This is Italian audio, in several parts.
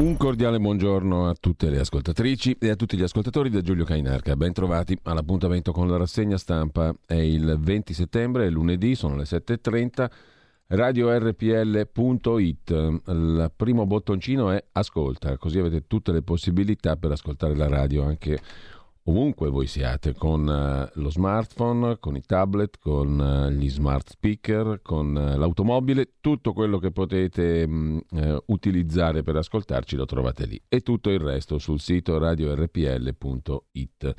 Un cordiale buongiorno a tutte le ascoltatrici e a tutti gli ascoltatori da Giulio Cainarca. Ben trovati all'appuntamento con la rassegna stampa. È il 20 settembre, è lunedì, sono le 7.30. RadioRPL.it. Il primo bottoncino è ascolta, così avete tutte le possibilità per ascoltare la radio anche ovunque voi siate, con uh, lo smartphone, con i tablet, con uh, gli smart speaker, con uh, l'automobile, tutto quello che potete mm, utilizzare per ascoltarci lo trovate lì. E tutto il resto sul sito radiorpl.it.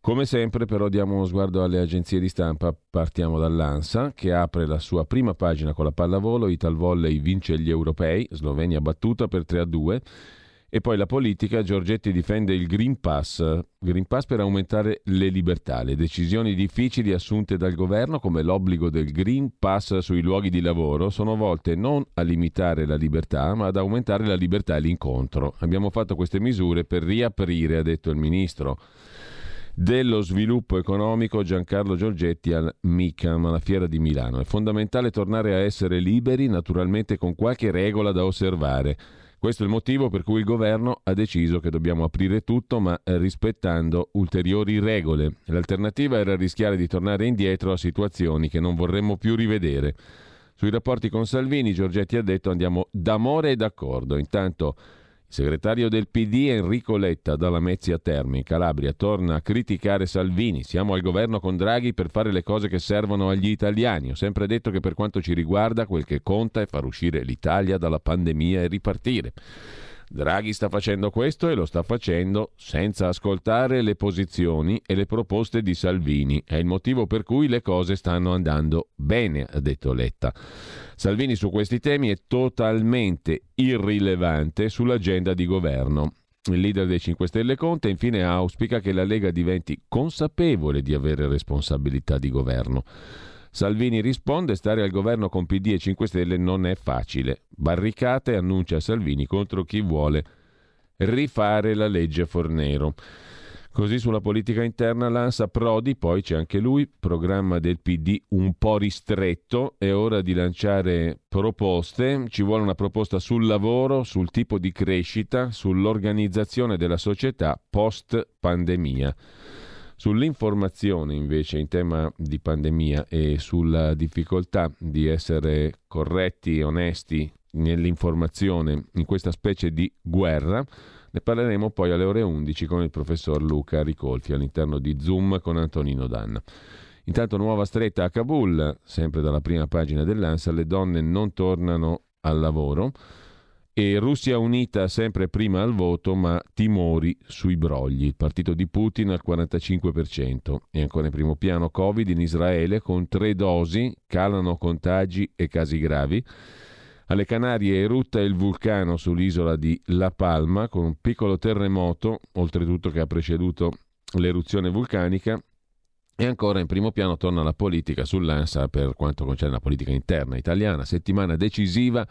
Come sempre però diamo uno sguardo alle agenzie di stampa, partiamo dall'ANSA che apre la sua prima pagina con la pallavolo, Ital Volley vince gli europei, Slovenia battuta per 3 a 2 e poi la politica, Giorgetti difende il Green Pass, Green Pass per aumentare le libertà, le decisioni difficili assunte dal governo come l'obbligo del Green Pass sui luoghi di lavoro sono volte non a limitare la libertà ma ad aumentare la libertà e l'incontro. Abbiamo fatto queste misure per riaprire, ha detto il ministro dello sviluppo economico Giancarlo Giorgetti al MICAM, alla Fiera di Milano. È fondamentale tornare a essere liberi, naturalmente con qualche regola da osservare questo è il motivo per cui il governo ha deciso che dobbiamo aprire tutto, ma eh, rispettando ulteriori regole. L'alternativa era rischiare di tornare indietro a situazioni che non vorremmo più rivedere. Sui rapporti con Salvini, Giorgetti ha detto andiamo d'amore e d'accordo. Intanto il segretario del PD Enrico Letta dalla Mezzia Terme in Calabria torna a criticare Salvini. Siamo al governo con Draghi per fare le cose che servono agli italiani. Ho sempre detto che per quanto ci riguarda quel che conta è far uscire l'Italia dalla pandemia e ripartire. Draghi sta facendo questo e lo sta facendo senza ascoltare le posizioni e le proposte di Salvini. È il motivo per cui le cose stanno andando bene, ha detto Letta. Salvini su questi temi è totalmente irrilevante sull'agenda di governo. Il leader dei 5 Stelle Conte infine auspica che la Lega diventi consapevole di avere responsabilità di governo. Salvini risponde: stare al governo con PD e 5 Stelle non è facile. Barricate annuncia Salvini contro chi vuole rifare la legge Fornero. Così sulla politica interna lanza Prodi, poi c'è anche lui, programma del PD un po' ristretto, è ora di lanciare proposte, ci vuole una proposta sul lavoro, sul tipo di crescita, sull'organizzazione della società post pandemia. Sull'informazione invece in tema di pandemia e sulla difficoltà di essere corretti e onesti nell'informazione in questa specie di guerra, ne parleremo poi alle ore 11 con il professor Luca Ricolfi all'interno di Zoom con Antonino Danna. Intanto nuova stretta a Kabul, sempre dalla prima pagina dell'ANSA, le donne non tornano al lavoro e Russia unita sempre prima al voto, ma timori sui brogli. Il partito di Putin al 45%. E ancora in primo piano Covid in Israele con tre dosi, calano contagi e casi gravi. Alle Canarie erutta il vulcano sull'isola di La Palma con un piccolo terremoto, oltretutto che ha preceduto l'eruzione vulcanica. E ancora in primo piano torna la politica sull'ANSA per quanto concerne la politica interna italiana. Settimana decisiva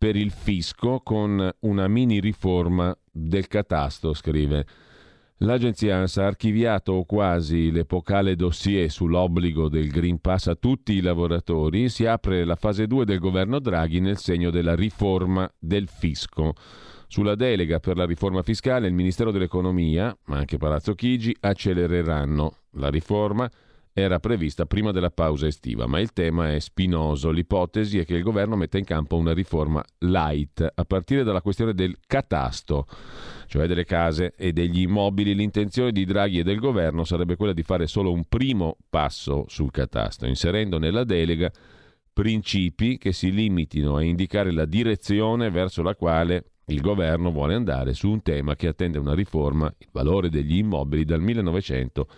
per il fisco con una mini riforma del catasto, scrive. L'agenzia ANSA ha archiviato quasi l'epocale dossier sull'obbligo del Green Pass a tutti i lavoratori. Si apre la fase 2 del governo Draghi nel segno della riforma del fisco. Sulla delega per la riforma fiscale il Ministero dell'Economia, ma anche Palazzo Chigi, accelereranno la riforma era prevista prima della pausa estiva, ma il tema è spinoso. L'ipotesi è che il governo metta in campo una riforma light, a partire dalla questione del catasto, cioè delle case e degli immobili. L'intenzione di Draghi e del governo sarebbe quella di fare solo un primo passo sul catasto, inserendo nella delega principi che si limitino a indicare la direzione verso la quale il governo vuole andare su un tema che attende una riforma, il valore degli immobili dal 1900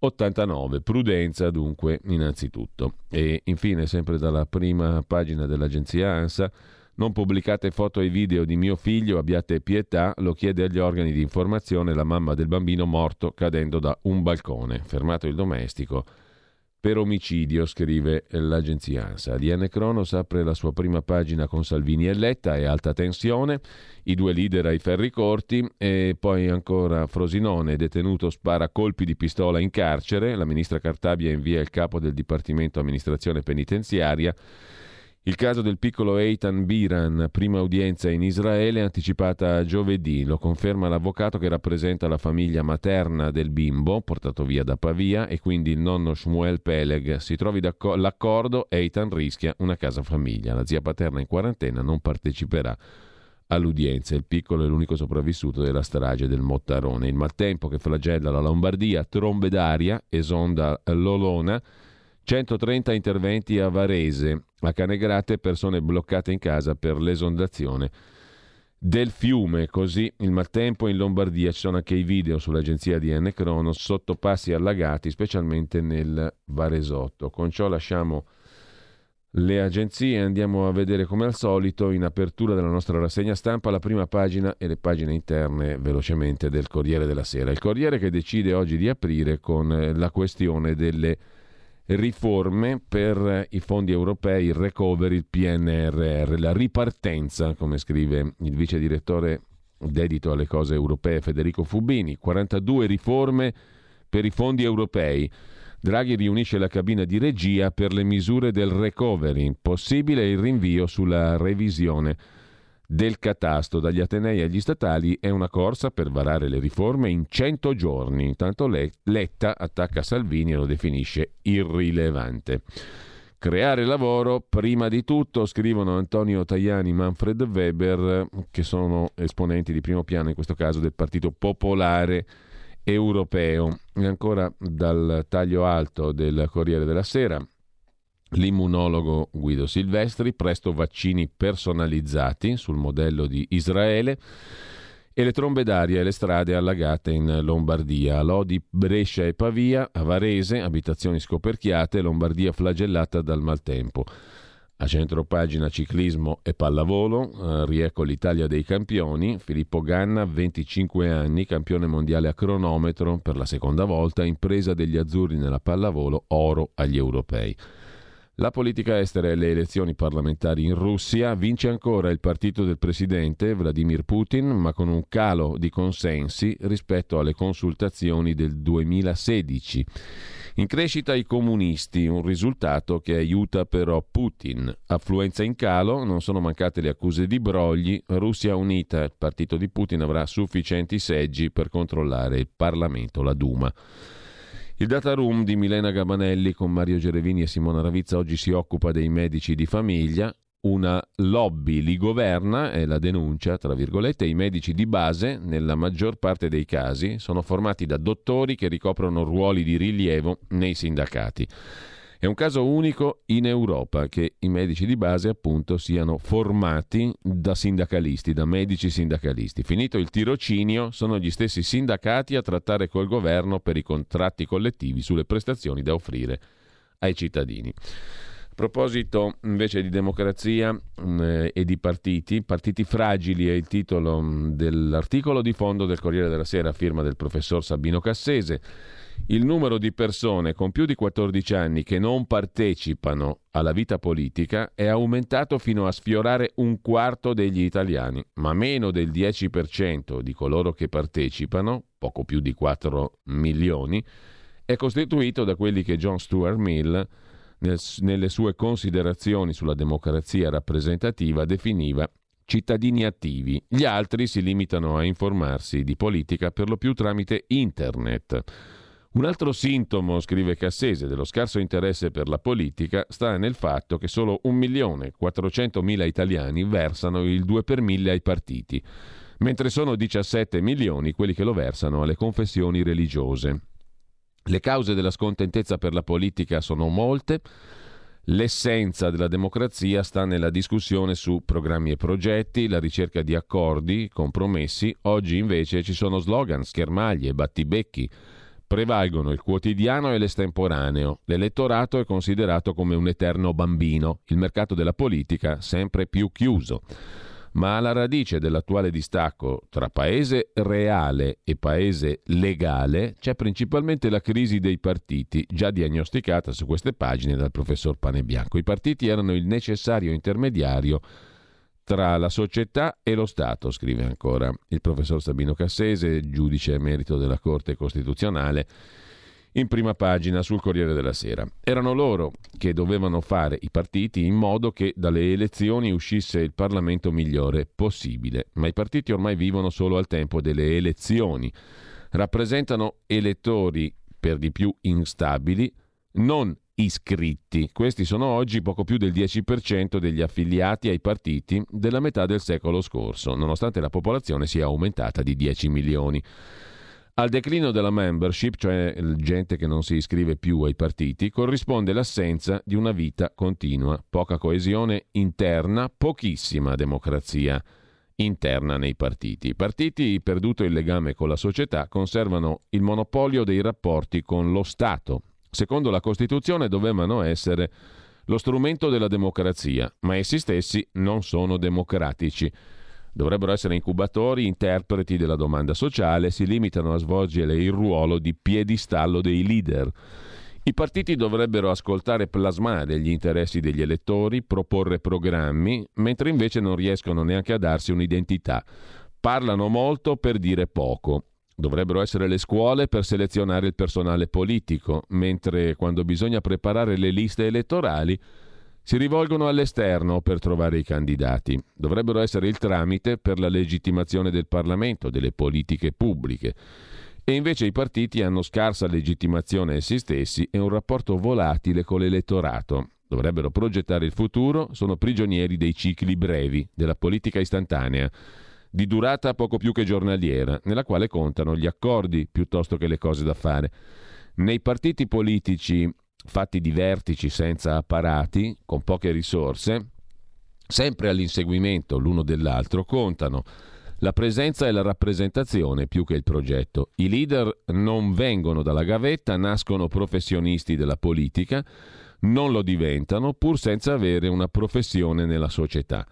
89. Prudenza dunque innanzitutto. E infine, sempre dalla prima pagina dell'agenzia ANSA, non pubblicate foto e video di mio figlio, abbiate pietà, lo chiede agli organi di informazione la mamma del bambino morto cadendo da un balcone. Fermato il domestico per omicidio, scrive l'agenzia ANSA. DN Cronos apre la sua prima pagina con Salvini e Letta e alta tensione, i due leader ai ferri corti e poi ancora Frosinone, detenuto spara colpi di pistola in carcere, la ministra Cartabia invia il capo del Dipartimento Amministrazione Penitenziaria, Il caso del piccolo Eitan Biran, prima udienza in Israele, anticipata a giovedì. Lo conferma l'avvocato che rappresenta la famiglia materna del bimbo, portato via da Pavia, e quindi il nonno Shmuel Peleg. Si trovi l'accordo, Eitan rischia una casa famiglia. La zia paterna in quarantena non parteciperà all'udienza. Il piccolo è l'unico sopravvissuto della strage del Mottarone. Il maltempo che flagella la Lombardia, trombe d'aria, esonda l'Olona 130 interventi a Varese, a Canegrate persone bloccate in casa per l'esondazione del fiume, così il maltempo in Lombardia, ci sono anche i video sull'agenzia di N Cronos, sottopassi allagati, specialmente nel Varesotto. Con ciò lasciamo le agenzie andiamo a vedere come al solito in apertura della nostra rassegna stampa la prima pagina e le pagine interne velocemente del Corriere della Sera. Il Corriere che decide oggi di aprire con la questione delle riforme per i fondi europei, il recovery, il PNRR, la ripartenza, come scrive il vice direttore dedito alle cose europee Federico Fubini, 42 riforme per i fondi europei. Draghi riunisce la cabina di regia per le misure del recovery, possibile il rinvio sulla revisione del catasto dagli Atenei agli statali è una corsa per varare le riforme in 100 giorni. Intanto Letta attacca Salvini e lo definisce irrilevante. Creare lavoro prima di tutto, scrivono Antonio Tajani e Manfred Weber, che sono esponenti di primo piano in questo caso del Partito Popolare Europeo. E ancora dal taglio alto del Corriere della Sera, l'immunologo Guido Silvestri, presto vaccini personalizzati sul modello di Israele e le trombe d'aria e le strade allagate in Lombardia, Lodi, Brescia e Pavia, a Varese, abitazioni scoperchiate, Lombardia flagellata dal maltempo. A centro pagina ciclismo e pallavolo, eh, riecco l'Italia dei campioni, Filippo Ganna, 25 anni, campione mondiale a cronometro per la seconda volta, impresa degli azzurri nella pallavolo, oro agli europei. La politica estera e le elezioni parlamentari in Russia vince ancora il partito del presidente Vladimir Putin, ma con un calo di consensi rispetto alle consultazioni del 2016. In crescita i comunisti, un risultato che aiuta però Putin. Affluenza in calo, non sono mancate le accuse di brogli, Russia unita, il partito di Putin avrà sufficienti seggi per controllare il Parlamento, la Duma. Il data room di Milena Gabanelli con Mario Gerevini e Simona Ravizza oggi si occupa dei medici di famiglia. Una lobby li governa, è la denuncia, tra virgolette, i medici di base, nella maggior parte dei casi, sono formati da dottori che ricoprono ruoli di rilievo nei sindacati. È un caso unico in Europa che i medici di base appunto siano formati da sindacalisti, da medici sindacalisti. Finito il tirocinio, sono gli stessi sindacati a trattare col governo per i contratti collettivi sulle prestazioni da offrire ai cittadini. A proposito invece di democrazia mm, e di partiti, partiti fragili è il titolo mm, dell'articolo di fondo del Corriere della Sera, firma del professor Sabino Cassese il numero di persone con più di 14 anni che non partecipano alla vita politica è aumentato fino a sfiorare un quarto degli italiani, ma meno del 10% di coloro che partecipano, poco più di 4 milioni, è costituito da quelli che John Stuart Mill nel, nelle sue considerazioni sulla democrazia rappresentativa definiva cittadini attivi. Gli altri si limitano a informarsi di politica per lo più tramite internet. Un altro sintomo, scrive Cassese, dello scarso interesse per la politica sta nel fatto che solo 1.400.000 italiani versano il 2 per 1000 ai partiti, mentre sono 17 milioni quelli che lo versano alle confessioni religiose. Le cause della scontentezza per la politica sono molte. L'essenza della democrazia sta nella discussione su programmi e progetti, la ricerca di accordi, compromessi. Oggi invece ci sono slogan, schermaglie, battibecchi Prevalgono il quotidiano e l'estemporaneo. L'elettorato è considerato come un eterno bambino, il mercato della politica sempre più chiuso. Ma alla radice dell'attuale distacco tra paese reale e paese legale c'è principalmente la crisi dei partiti, già diagnosticata su queste pagine dal professor Panebianco. I partiti erano il necessario intermediario tra la società e lo Stato, scrive ancora il professor Sabino Cassese, giudice emerito della Corte Costituzionale. in prima pagina sul Corriere della Sera. Erano loro che dovevano fare i partiti in modo che dalle elezioni uscisse il Parlamento migliore possibile, ma i partiti ormai vivono solo al tempo delle elezioni. Rappresentano elettori per di più instabili, non iscritti. Questi sono oggi poco più del 10% degli affiliati ai partiti della metà del secolo scorso, nonostante la popolazione sia aumentata di 10 milioni. Al declino della membership, cioè gente che non si iscrive più ai partiti, corrisponde l'assenza di una vita continua, poca coesione interna, pochissima democrazia interna nei partiti. I partiti, perduto il legame con la società, conservano il monopolio dei rapporti con lo Stato. Secondo la Costituzione dovevano essere lo strumento della democrazia, ma essi stessi non sono democratici. Dovrebbero essere incubatori, interpreti della domanda sociale, si limitano a svolgere il ruolo di piedistallo dei leader. I partiti dovrebbero ascoltare plasmare gli interessi degli elettori, proporre programmi, mentre invece non riescono neanche a darsi un'identità. Parlano molto per dire poco. Dovrebbero essere le scuole per selezionare il personale politico, mentre quando bisogna preparare le liste elettorali si rivolgono all'esterno per trovare i candidati. Dovrebbero essere il tramite per la legittimazione del Parlamento, delle politiche pubbliche. E invece i partiti hanno scarsa legittimazione essi stessi e un rapporto volatile con l'elettorato. Dovrebbero progettare il futuro, sono prigionieri dei cicli brevi, della politica istantanea, di durata poco più che giornaliera, nella quale contano gli accordi piuttosto che le cose da fare. Nei partiti politici fatti di vertici senza apparati, con poche risorse, sempre all'inseguimento l'uno dell'altro, contano la presenza e la rappresentazione più che il progetto. I leader non vengono dalla gavetta, nascono professionisti della politica, non lo diventano pur senza avere una professione nella società.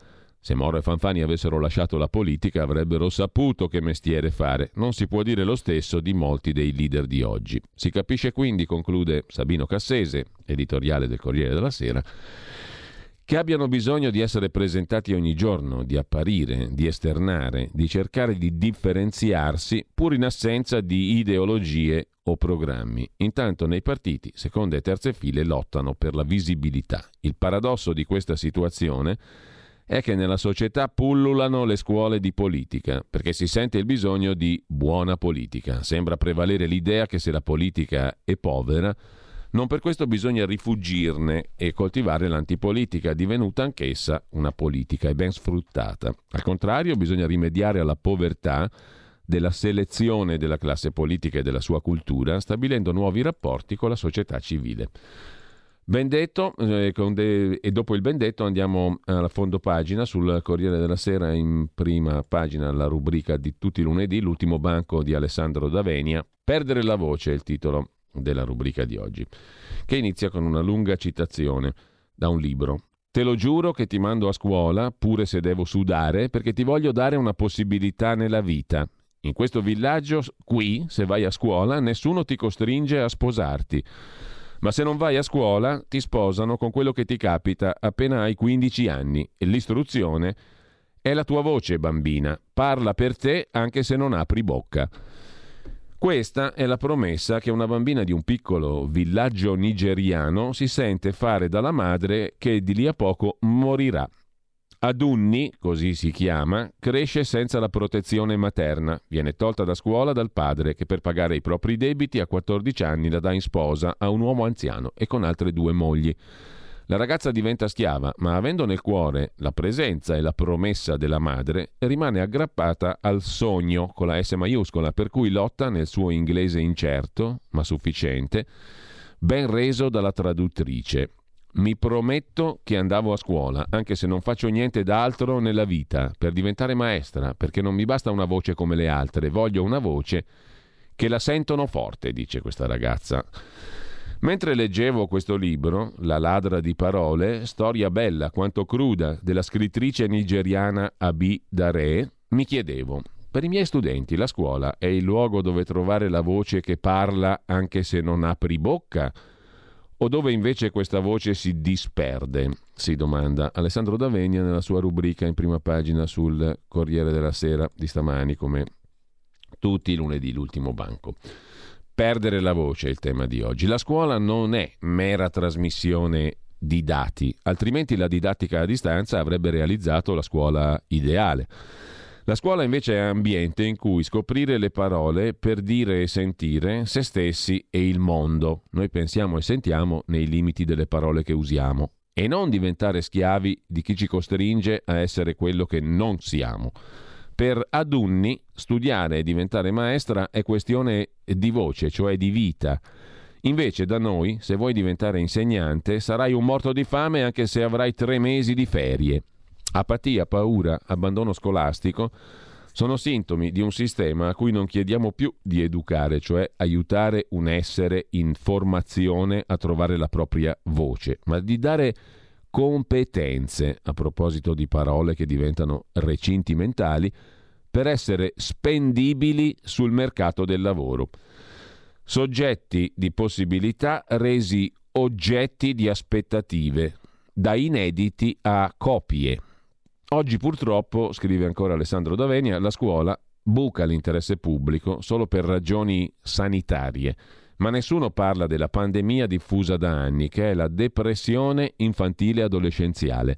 Se Moro e Fanfani avessero lasciato la politica avrebbero saputo che mestiere fare. Non si può dire lo stesso di molti dei leader di oggi. Si capisce quindi, conclude Sabino Cassese, editoriale del Corriere della Sera, che abbiano bisogno di essere presentati ogni giorno, di apparire, di esternare, di cercare di differenziarsi pur in assenza di ideologie o programmi. Intanto nei partiti, seconde e terze file lottano per la visibilità. Il paradosso di questa situazione è è che nella società pullulano le scuole di politica, perché si sente il bisogno di buona politica. Sembra prevalere l'idea che se la politica è povera, non per questo bisogna rifugirne e coltivare l'antipolitica, divenuta anch'essa una politica e ben sfruttata. Al contrario, bisogna rimediare alla povertà della selezione della classe politica e della sua cultura, stabilendo nuovi rapporti con la società civile. Ben detto, eh, de- e dopo il ben detto andiamo alla fondo pagina sul Corriere della Sera, in prima pagina la rubrica di tutti i lunedì, l'ultimo banco di Alessandro Davenia. Perdere la voce è il titolo della rubrica di oggi, che inizia con una lunga citazione da un libro. Te lo giuro che ti mando a scuola, pure se devo sudare, perché ti voglio dare una possibilità nella vita. In questo villaggio, qui, se vai a scuola, nessuno ti costringe a sposarti. Ma se non vai a scuola ti sposano con quello che ti capita appena hai 15 anni. E l'istruzione è la tua voce bambina, parla per te anche se non apri bocca. Questa è la promessa che una bambina di un piccolo villaggio nigeriano si sente fare dalla madre che di lì a poco morirà Adunni, così si chiama, cresce senza la protezione materna. Viene tolta da scuola dal padre che per pagare i propri debiti a 14 anni la dà in sposa a un uomo anziano e con altre due mogli. La ragazza diventa schiava, ma avendo nel cuore la presenza e la promessa della madre, rimane aggrappata al sogno con la S maiuscola, per cui lotta nel suo inglese incerto, ma sufficiente, ben reso dalla traduttrice. Mi prometto che andavo a scuola, anche se non faccio niente d'altro nella vita, per diventare maestra, perché non mi basta una voce come le altre, voglio una voce che la sentono forte, dice questa ragazza. Mentre leggevo questo libro, La ladra di parole, storia bella quanto cruda della scrittrice nigeriana Abi Dare, mi chiedevo, per i miei studenti la scuola è il luogo dove trovare la voce che parla anche se non apri bocca? O dove invece questa voce si disperde? Si domanda Alessandro Davegna nella sua rubrica in prima pagina sul Corriere della Sera di stamani, come tutti i lunedì, l'ultimo banco. Perdere la voce è il tema di oggi. La scuola non è mera trasmissione di dati, altrimenti la didattica a distanza avrebbe realizzato la scuola ideale. La scuola invece è ambiente in cui scoprire le parole per dire e sentire se stessi e il mondo. Noi pensiamo e sentiamo nei limiti delle parole che usiamo e non diventare schiavi di chi ci costringe a essere quello che non siamo. Per Adunni studiare e diventare maestra è questione di voce, cioè di vita. Invece da noi, se vuoi diventare insegnante, sarai un morto di fame anche se avrai tre mesi di ferie. Apatia, paura, abbandono scolastico sono sintomi di un sistema a cui non chiediamo più di educare, cioè aiutare un essere in formazione a trovare la propria voce, ma di dare competenze, a proposito di parole che diventano recinti mentali, per essere spendibili sul mercato del lavoro. Soggetti di possibilità resi oggetti di aspettative, da inediti a copie. Oggi purtroppo, scrive ancora Alessandro Davenia, la scuola buca l'interesse pubblico solo per ragioni sanitarie, ma nessuno parla della pandemia diffusa da anni, che è la depressione infantile adolescenziale.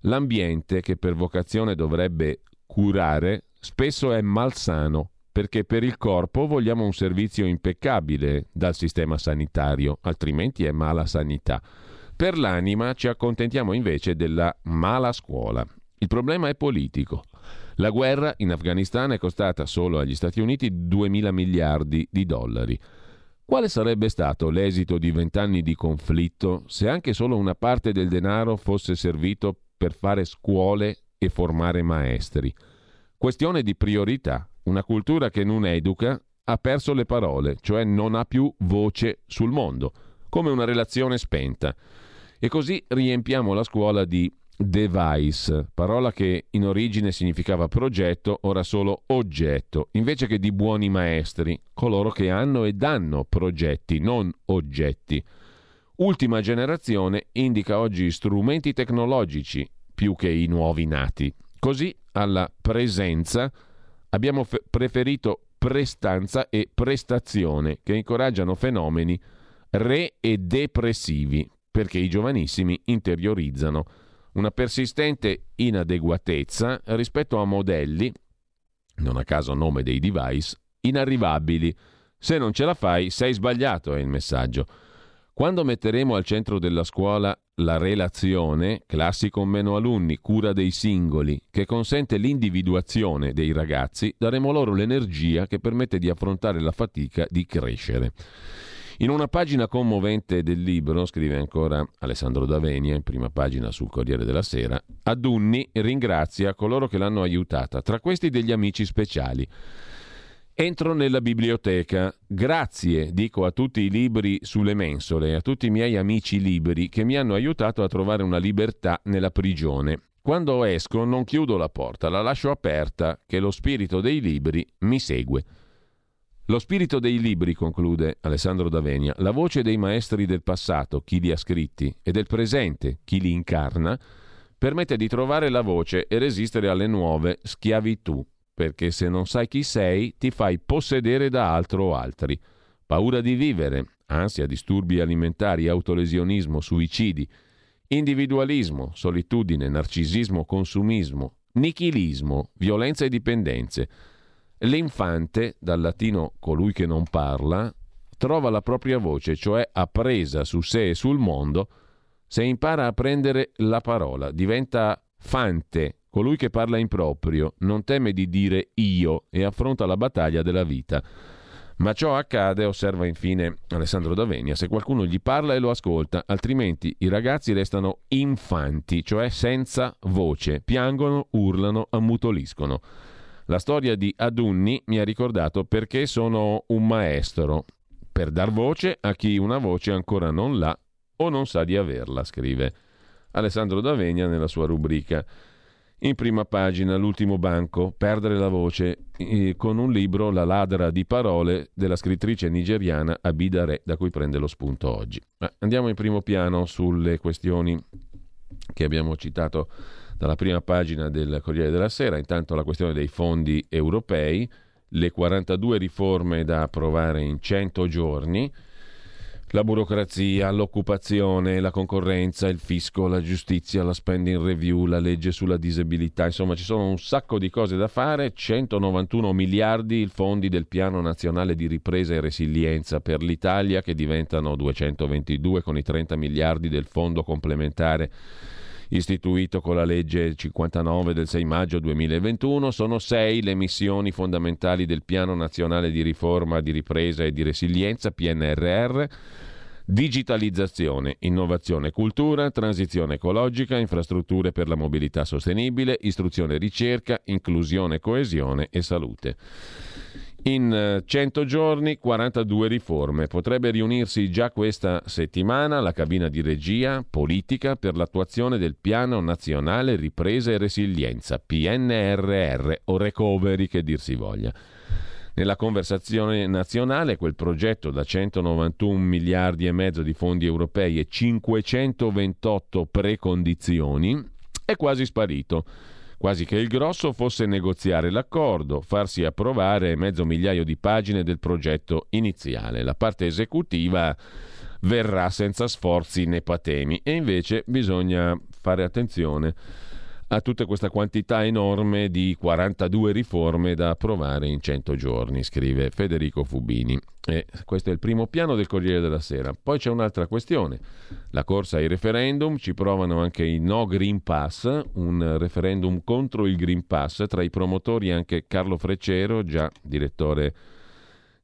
L'ambiente che per vocazione dovrebbe curare spesso è malsano, perché per il corpo vogliamo un servizio impeccabile dal sistema sanitario, altrimenti è mala sanità. Per l'anima ci accontentiamo invece della mala scuola. Il problema è politico. La guerra in Afghanistan è costata solo agli Stati Uniti 2.000 miliardi di dollari. Quale sarebbe stato l'esito di vent'anni di conflitto se anche solo una parte del denaro fosse servito per fare scuole e formare maestri? Questione di priorità. Una cultura che non educa ha perso le parole, cioè non ha più voce sul mondo, come una relazione spenta. E così riempiamo la scuola di device, parola che in origine significava progetto, ora solo oggetto, invece che di buoni maestri, coloro che hanno e danno progetti, non oggetti. Ultima generazione indica oggi strumenti tecnologici più che i nuovi nati. Così alla presenza abbiamo fe- preferito prestanza e prestazione che incoraggiano fenomeni re e depressivi perché i giovanissimi interiorizzano una persistente inadeguatezza rispetto a modelli, non a caso nome dei device, inarrivabili. Se non ce la fai, sei sbagliato, è il messaggio. Quando metteremo al centro della scuola la relazione, classi con meno alunni, cura dei singoli, che consente l'individuazione dei ragazzi, daremo loro l'energia che permette di affrontare la fatica di crescere. In una pagina commovente del libro, scrive ancora Alessandro Davenia, in prima pagina sul Corriere della Sera, Adunni ringrazia coloro che l'hanno aiutata, tra questi degli amici speciali. Entro nella biblioteca. Grazie, dico a tutti i libri sulle mensole, a tutti i miei amici liberi che mi hanno aiutato a trovare una libertà nella prigione. Quando esco non chiudo la porta, la lascio aperta, che lo spirito dei libri mi segue. Lo spirito dei libri, conclude Alessandro Davenia, la voce dei maestri del passato, chi li ha scritti, e del presente, chi li incarna, permette di trovare la voce e resistere alle nuove schiavitù, perché se non sai chi sei ti fai possedere da altro o altri. Paura di vivere, ansia, disturbi alimentari, autolesionismo, suicidi, individualismo, solitudine, narcisismo, consumismo, nichilismo, violenza e dipendenze L'infante, dal latino colui che non parla, trova la propria voce, cioè appresa su sé e sul mondo, se impara a prendere la parola, diventa fante, colui che parla in proprio, non teme di dire io e affronta la battaglia della vita. Ma ciò accade, osserva infine Alessandro Davenia, se qualcuno gli parla e lo ascolta, altrimenti i ragazzi restano infanti, cioè senza voce, piangono, urlano, ammutoliscono. La storia di Adunni mi ha ricordato perché sono un maestro, per dar voce a chi una voce ancora non l'ha o non sa di averla, scrive Alessandro D'Avegna nella sua rubrica. In prima pagina, l'ultimo banco, perdere la voce, con un libro, La ladra di parole, della scrittrice nigeriana Abida Re, da cui prende lo spunto oggi. Andiamo in primo piano sulle questioni che abbiamo citato dalla prima pagina del Corriere della Sera, intanto la questione dei fondi europei le 42 riforme da approvare in 100 giorni, la burocrazia, l'occupazione, la concorrenza, il fisco, la giustizia, la spending review, la legge sulla disabilità, insomma ci sono un sacco di cose da fare, 191 miliardi i fondi del piano nazionale di ripresa e resilienza per l'Italia che diventano 222 con i 30 miliardi del fondo complementare istituito con la legge 59 del 6 maggio 2021. Sono sei le missioni fondamentali del Piano Nazionale di Riforma, di Ripresa e di Resilienza, PNRR. Digitalizzazione, innovazione cultura, transizione ecologica, infrastrutture per la mobilità sostenibile, istruzione e ricerca, inclusione, coesione e salute. In 100 eh, giorni 42 riforme. Potrebbe riunirsi già questa settimana la cabina di regia politica per l'attuazione del Piano Nazionale Ripresa e Resilienza, PNRR o Recovery che dir si voglia. Nella conversazione nazionale quel progetto da 191 miliardi e mezzo di fondi europei e 528 precondizioni è quasi sparito quasi che il grosso fosse negoziare l'accordo, farsi approvare mezzo migliaio di pagine del progetto iniziale. La parte esecutiva verrà senza sforzi né patemi e invece bisogna fare attenzione a tutta questa quantità enorme di 42 riforme da approvare in 100 giorni, scrive Federico Fubini. E questo è il primo piano del Corriere della Sera. Poi c'è un'altra questione, la corsa ai referendum, ci provano anche i no Green Pass, un referendum contro il Green Pass, tra i promotori anche Carlo Freccero, già direttore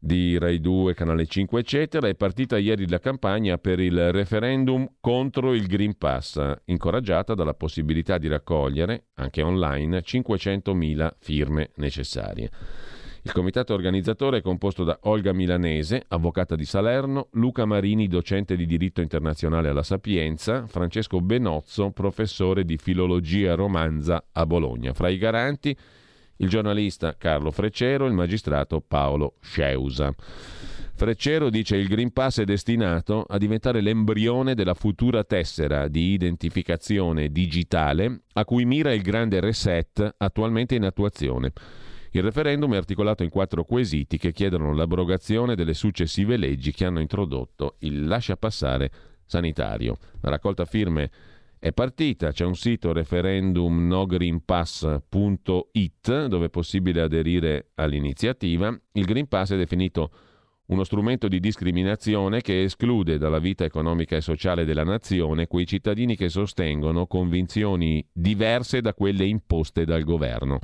di Rai 2, Canale 5, eccetera, è partita ieri la campagna per il referendum contro il Green Pass, incoraggiata dalla possibilità di raccogliere, anche online, 500.000 firme necessarie. Il comitato organizzatore è composto da Olga Milanese, avvocata di Salerno, Luca Marini, docente di diritto internazionale alla Sapienza, Francesco Benozzo, professore di filologia romanza a Bologna. Fra i garanti il giornalista Carlo Freccero e il magistrato Paolo Sceusa. Freccero dice che il Green Pass è destinato a diventare l'embrione della futura tessera di identificazione digitale a cui mira il grande reset attualmente in attuazione. Il referendum è articolato in quattro quesiti che chiedono l'abrogazione delle successive leggi che hanno introdotto il lascia passare sanitario. La raccolta firme è partita, c'è un sito referendumnogreenpass.it dove è possibile aderire all'iniziativa. Il Green Pass è definito uno strumento di discriminazione che esclude dalla vita economica e sociale della nazione quei cittadini che sostengono convinzioni diverse da quelle imposte dal governo.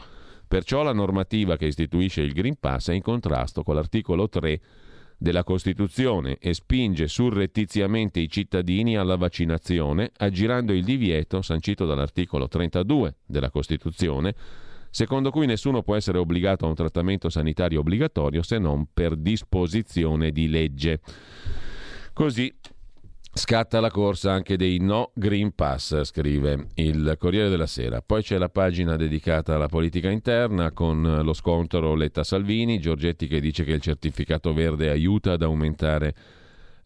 Perciò la normativa che istituisce il Green Pass è in contrasto con l'articolo 3 della Costituzione e spinge surrettiziamente i cittadini alla vaccinazione, aggirando il divieto sancito dall'articolo 32 della Costituzione, secondo cui nessuno può essere obbligato a un trattamento sanitario obbligatorio se non per disposizione di legge. Così Scatta la corsa anche dei no Green Pass, scrive il Corriere della Sera. Poi c'è la pagina dedicata alla politica interna con lo scontro Letta-Salvini, Giorgetti che dice che il certificato verde aiuta ad aumentare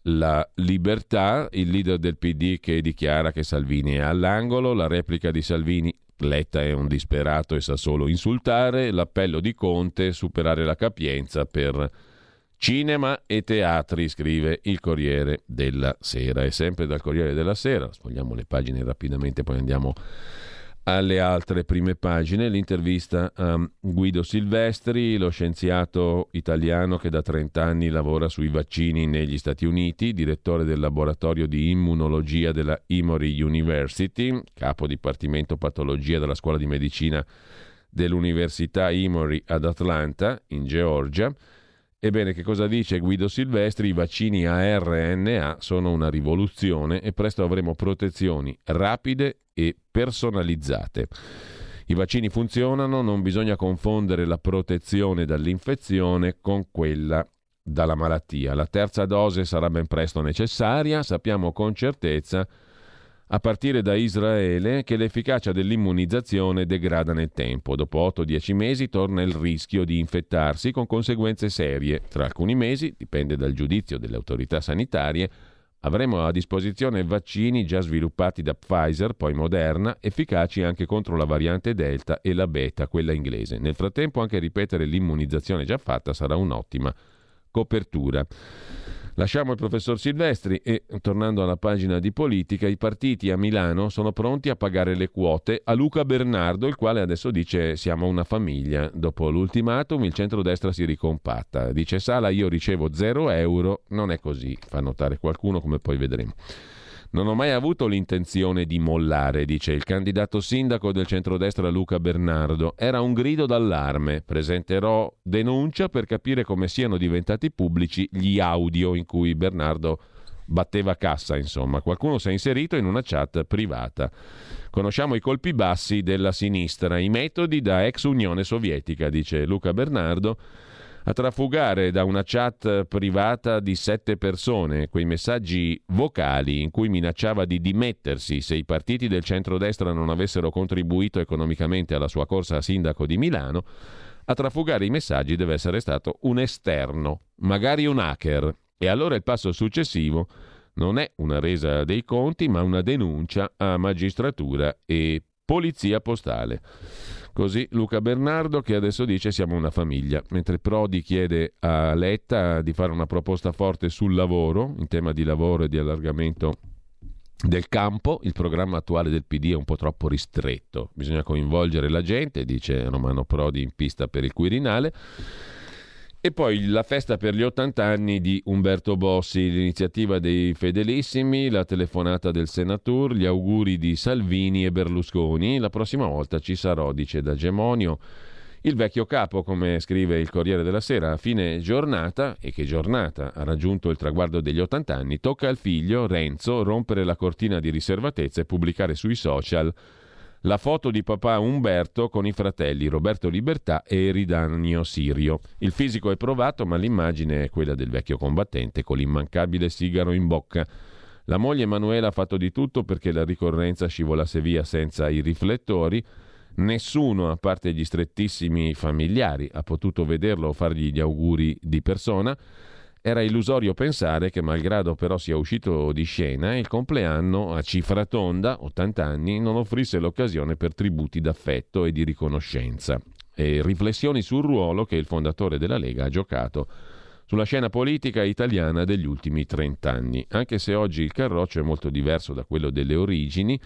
la libertà, il leader del PD che dichiara che Salvini è all'angolo, la replica di Salvini Letta è un disperato e sa solo insultare, l'appello di Conte superare la capienza per Cinema e teatri, scrive il Corriere della Sera. E sempre dal Corriere della Sera, sfogliamo le pagine rapidamente, poi andiamo alle altre prime pagine. L'intervista a Guido Silvestri, lo scienziato italiano che da 30 anni lavora sui vaccini negli Stati Uniti, direttore del laboratorio di immunologia della Emory University, capo dipartimento patologia della scuola di medicina dell'Università Emory ad Atlanta, in Georgia Ebbene, che cosa dice Guido Silvestri? I vaccini a RNA sono una rivoluzione e presto avremo protezioni rapide e personalizzate. I vaccini funzionano, non bisogna confondere la protezione dall'infezione con quella dalla malattia. La terza dose sarà ben presto necessaria, sappiamo con certezza che a partire da Israele che l'efficacia dell'immunizzazione degrada nel tempo. Dopo 8-10 mesi torna il rischio di infettarsi con conseguenze serie. Tra alcuni mesi, dipende dal giudizio delle autorità sanitarie, Avremo a disposizione vaccini già sviluppati da Pfizer, poi Moderna, efficaci anche contro la variante Delta e la Beta, quella inglese. Nel frattempo anche ripetere l'immunizzazione già fatta sarà un'ottima copertura. Lasciamo il professor Silvestri e, tornando alla pagina di politica, i partiti a Milano sono pronti a pagare le quote a Luca Bernardo, il quale adesso dice siamo una famiglia. Dopo l'ultimatum il centrodestra si ricompatta. Dice Sala io ricevo 0 euro, non è così, fa notare qualcuno come poi vedremo. Non ho mai avuto l'intenzione di mollare, dice il candidato sindaco del centrodestra Luca Bernardo. Era un grido d'allarme. Presenterò denuncia per capire come siano diventati pubblici gli audio in cui Bernardo batteva cassa, insomma. Qualcuno si è inserito in una chat privata. Conosciamo i colpi bassi della sinistra, i metodi da ex Unione Sovietica, dice Luca Bernardo a trafugare da una chat privata di sette persone quei messaggi vocali in cui minacciava di dimettersi se i partiti del centrodestra non avessero contribuito economicamente alla sua corsa a sindaco di Milano, a trafugare i messaggi deve essere stato un esterno, magari un hacker. E allora il passo successivo non è una resa dei conti, ma una denuncia a magistratura e polizia postale. Così Luca Bernardo che adesso dice siamo una famiglia, mentre Prodi chiede a Letta di fare una proposta forte sul lavoro, in tema di lavoro e di allargamento del campo, il programma attuale del PD è un po' troppo ristretto, bisogna coinvolgere la gente, dice Romano Prodi in pista per il Quirinale. E poi la festa per gli 80 anni di Umberto Bossi, l'iniziativa dei Fedelissimi, la telefonata del Senatur, gli auguri di Salvini e Berlusconi. La prossima volta ci sarò, dice D'Agemonio. Il vecchio capo, come scrive il Corriere della Sera, a fine giornata, e che giornata ha raggiunto il traguardo degli 80 anni, tocca al figlio Renzo rompere la cortina di riservatezza e pubblicare sui social la foto di papà Umberto con i fratelli Roberto Libertà e Eridanio Sirio. Il fisico è provato, ma l'immagine è quella del vecchio combattente con l'immancabile sigaro in bocca. La moglie Emanuela ha fatto di tutto perché la ricorrenza scivolasse via senza i riflettori. Nessuno, a parte gli strettissimi familiari, ha potuto vederlo o fargli gli auguri di persona. Era illusorio pensare che, malgrado però sia uscito di scena, il compleanno a cifra tonda, 80 anni, non offrisse l'occasione per tributi d'affetto e di riconoscenza e riflessioni sul ruolo che il fondatore della Lega ha giocato sulla scena politica italiana degli ultimi 30 anni. Anche se oggi il Carroccio è molto diverso da quello delle origini,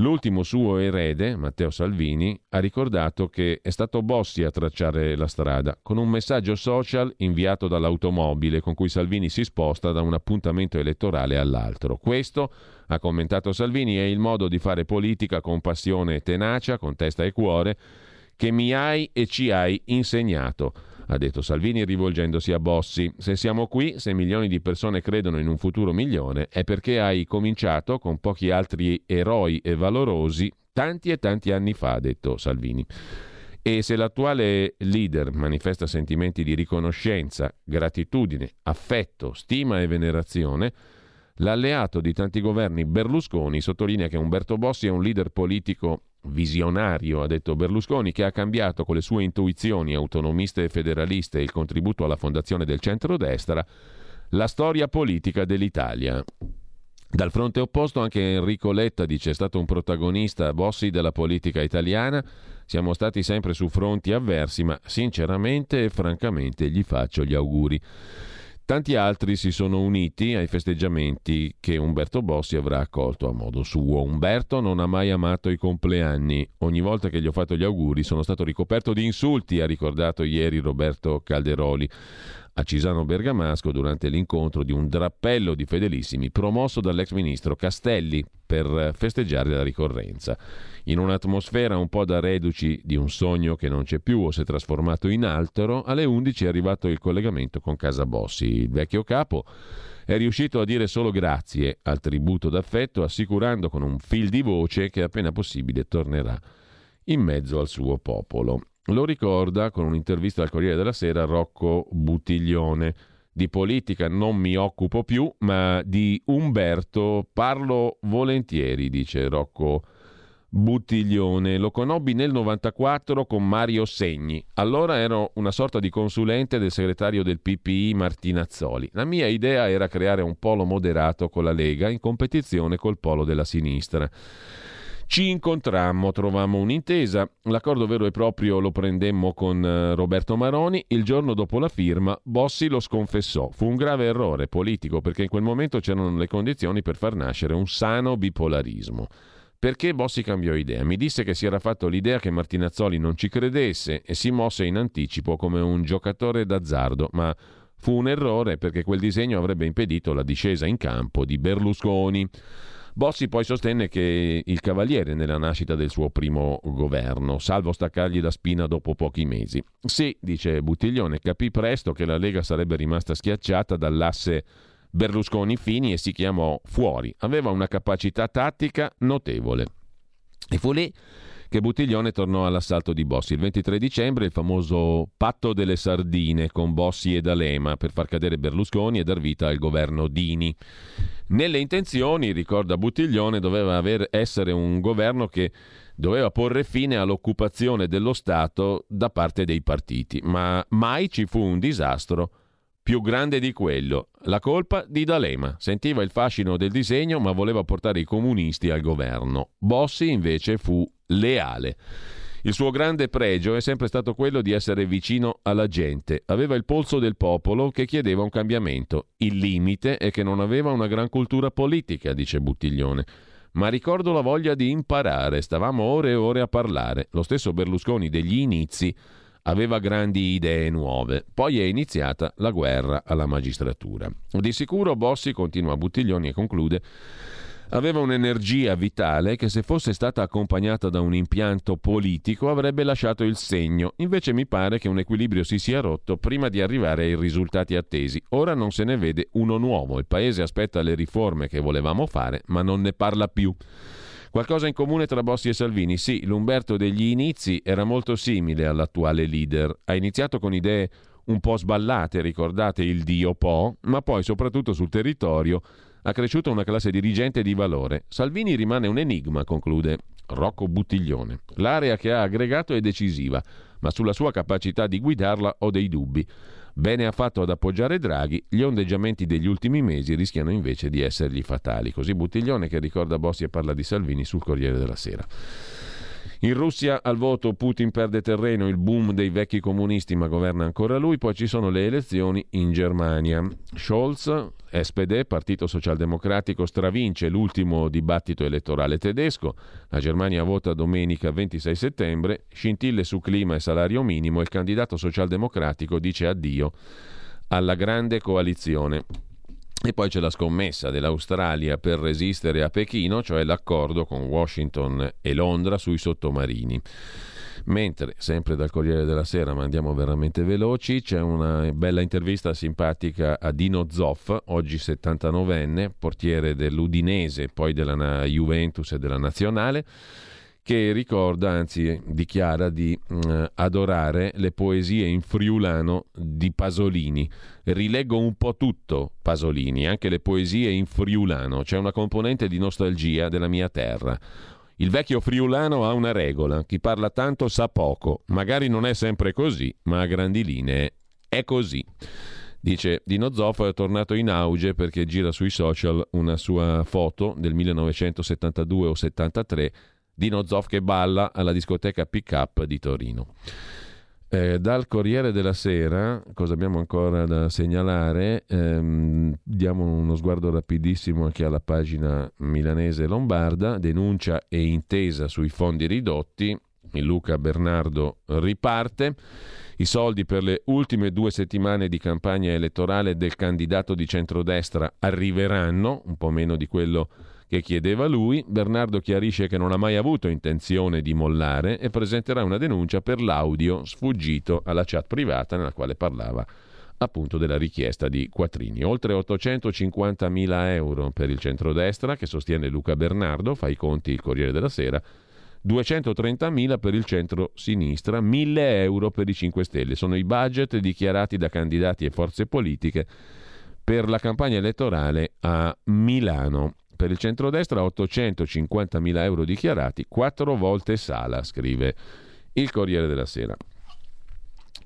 L'ultimo suo erede, Matteo Salvini, ha ricordato che è stato Bossi a tracciare la strada, con un messaggio social inviato dall'automobile con cui Salvini si sposta da un appuntamento elettorale all'altro. Questo, ha commentato Salvini, è il modo di fare politica con passione e tenacia, con testa e cuore, che mi hai e ci hai insegnato ha detto Salvini rivolgendosi a Bossi. Se siamo qui, se milioni di persone credono in un futuro migliore, è perché hai cominciato con pochi altri eroi e valorosi tanti e tanti anni fa, ha detto Salvini. E se l'attuale leader manifesta sentimenti di riconoscenza, gratitudine, affetto, stima e venerazione, l'alleato di tanti governi Berlusconi sottolinea che Umberto Bossi è un leader politico visionario, ha detto Berlusconi, che ha cambiato con le sue intuizioni autonomiste e federaliste il contributo alla fondazione del centrodestra, la storia politica dell'Italia. Dal fronte opposto anche Enrico Letta dice è stato un protagonista bossi della politica italiana, siamo stati sempre su fronti avversi, ma sinceramente e francamente gli faccio gli auguri. Tanti altri si sono uniti ai festeggiamenti che Umberto Bossi avrà accolto a modo suo. Umberto non ha mai amato i compleanni. Ogni volta che gli ho fatto gli auguri sono stato ricoperto di insulti, ha ricordato ieri Roberto Calderoli a Cisano Bergamasco durante l'incontro di un drappello di fedelissimi promosso dall'ex ministro Castelli per festeggiare la ricorrenza. In un'atmosfera un po' da reduci di un sogno che non c'è più o si è trasformato in altro, alle 11 è arrivato il collegamento con Casa Bossi. Il vecchio capo è riuscito a dire solo grazie al tributo d'affetto, assicurando con un fil di voce che appena possibile tornerà in mezzo al suo popolo. Lo ricorda con un'intervista al Corriere della Sera Rocco Buttiglione. Di politica non mi occupo più, ma di Umberto parlo volentieri, dice Rocco Buttiglione. Lo conobbi nel 94 con Mario Segni. Allora ero una sorta di consulente del segretario del PPI Martinazzoli. La mia idea era creare un polo moderato con la Lega in competizione col polo della sinistra. Ci incontrammo, trovammo un'intesa, l'accordo vero e proprio lo prendemmo con eh, Roberto Maroni, il giorno dopo la firma Bossi lo sconfessò. Fu un grave errore politico perché in quel momento c'erano le condizioni per far nascere un sano bipolarismo. Perché Bossi cambiò idea? Mi disse che si era fatto l'idea che Martinazzoli non ci credesse e si mosse in anticipo come un giocatore d'azzardo, ma fu un errore perché quel disegno avrebbe impedito la discesa in campo di Berlusconi. Bossi poi sostenne che il cavaliere nella nascita del suo primo governo, salvo staccargli la spina dopo pochi mesi. Sì, dice Buttiglione, capì presto che la Lega sarebbe rimasta schiacciata dall'asse Berlusconi-Fini e si chiamò fuori. Aveva una capacità tattica notevole. E fu lì che Buttiglione tornò all'assalto di Bossi. Il 23 dicembre il famoso patto delle sardine con Bossi e D'Alema per far cadere Berlusconi e dar vita al governo Dini. Nelle intenzioni, ricorda Buttiglione, doveva aver, essere un governo che doveva porre fine all'occupazione dello Stato da parte dei partiti, ma mai ci fu un disastro più grande di quello. La colpa di D'Alema. Sentiva il fascino del disegno, ma voleva portare i comunisti al governo. Bossi invece fu leale. Il suo grande pregio è sempre stato quello di essere vicino alla gente. Aveva il polso del popolo che chiedeva un cambiamento. Il limite è che non aveva una gran cultura politica, dice Buttiglione. Ma ricordo la voglia di imparare, stavamo ore e ore a parlare. Lo stesso Berlusconi degli inizi aveva grandi idee nuove. Poi è iniziata la guerra alla magistratura. Di sicuro Bossi, continua Buttiglioni e conclude, Aveva un'energia vitale che se fosse stata accompagnata da un impianto politico avrebbe lasciato il segno. Invece mi pare che un equilibrio si sia rotto prima di arrivare ai risultati attesi. Ora non se ne vede uno nuovo. Il paese aspetta le riforme che volevamo fare, ma non ne parla più. Qualcosa in comune tra Bossi e Salvini? Sì, l'Umberto degli inizi era molto simile all'attuale leader. Ha iniziato con idee un po' sballate, ricordate il Dio Po, ma poi soprattutto sul territorio ha cresciuto una classe dirigente di valore. Salvini rimane un enigma, conclude Rocco Buttiglione. L'area che ha aggregato è decisiva, ma sulla sua capacità di guidarla ho dei dubbi. Bene ha fatto ad appoggiare Draghi, gli ondeggiamenti degli ultimi mesi rischiano invece di essergli fatali. Così Buttiglione che ricorda Bossi e parla di Salvini sul Corriere della Sera. In Russia al voto Putin perde terreno, il boom dei vecchi comunisti ma governa ancora lui, poi ci sono le elezioni in Germania. Scholz, SPD, Partito Socialdemocratico, stravince l'ultimo dibattito elettorale tedesco, la Germania vota domenica 26 settembre, scintille su clima e salario minimo, il candidato socialdemocratico dice addio alla grande coalizione. E poi c'è la scommessa dell'Australia per resistere a Pechino, cioè l'accordo con Washington e Londra sui sottomarini. Mentre, sempre dal Corriere della Sera, ma andiamo veramente veloci, c'è una bella intervista simpatica a Dino Zoff, oggi 79enne, portiere dell'Udinese, poi della Juventus e della Nazionale che ricorda, anzi dichiara di mm, adorare le poesie in friulano di Pasolini. Rileggo un po' tutto Pasolini, anche le poesie in friulano, c'è una componente di nostalgia della mia terra. Il vecchio friulano ha una regola, chi parla tanto sa poco, magari non è sempre così, ma a grandi linee è così. Dice Dino Zoff è tornato in auge perché gira sui social una sua foto del 1972 o 73 Dino Zoff che balla alla discoteca Pick Up di Torino. Eh, dal Corriere della Sera, cosa abbiamo ancora da segnalare? Ehm, diamo uno sguardo rapidissimo anche alla pagina milanese lombarda, denuncia e intesa sui fondi ridotti. Luca Bernardo riparte. I soldi per le ultime due settimane di campagna elettorale del candidato di centrodestra arriveranno, un po' meno di quello che chiedeva lui, Bernardo chiarisce che non ha mai avuto intenzione di mollare e presenterà una denuncia per l'audio sfuggito alla chat privata nella quale parlava appunto della richiesta di Quattrini. Oltre 850 mila euro per il centrodestra che sostiene Luca Bernardo, fa i conti il Corriere della Sera, 230 mila per il centro-sinistra, 1000 euro per i 5 Stelle. Sono i budget dichiarati da candidati e forze politiche per la campagna elettorale a Milano Per il centrodestra 850 mila euro dichiarati, quattro volte Sala, scrive il Corriere della Sera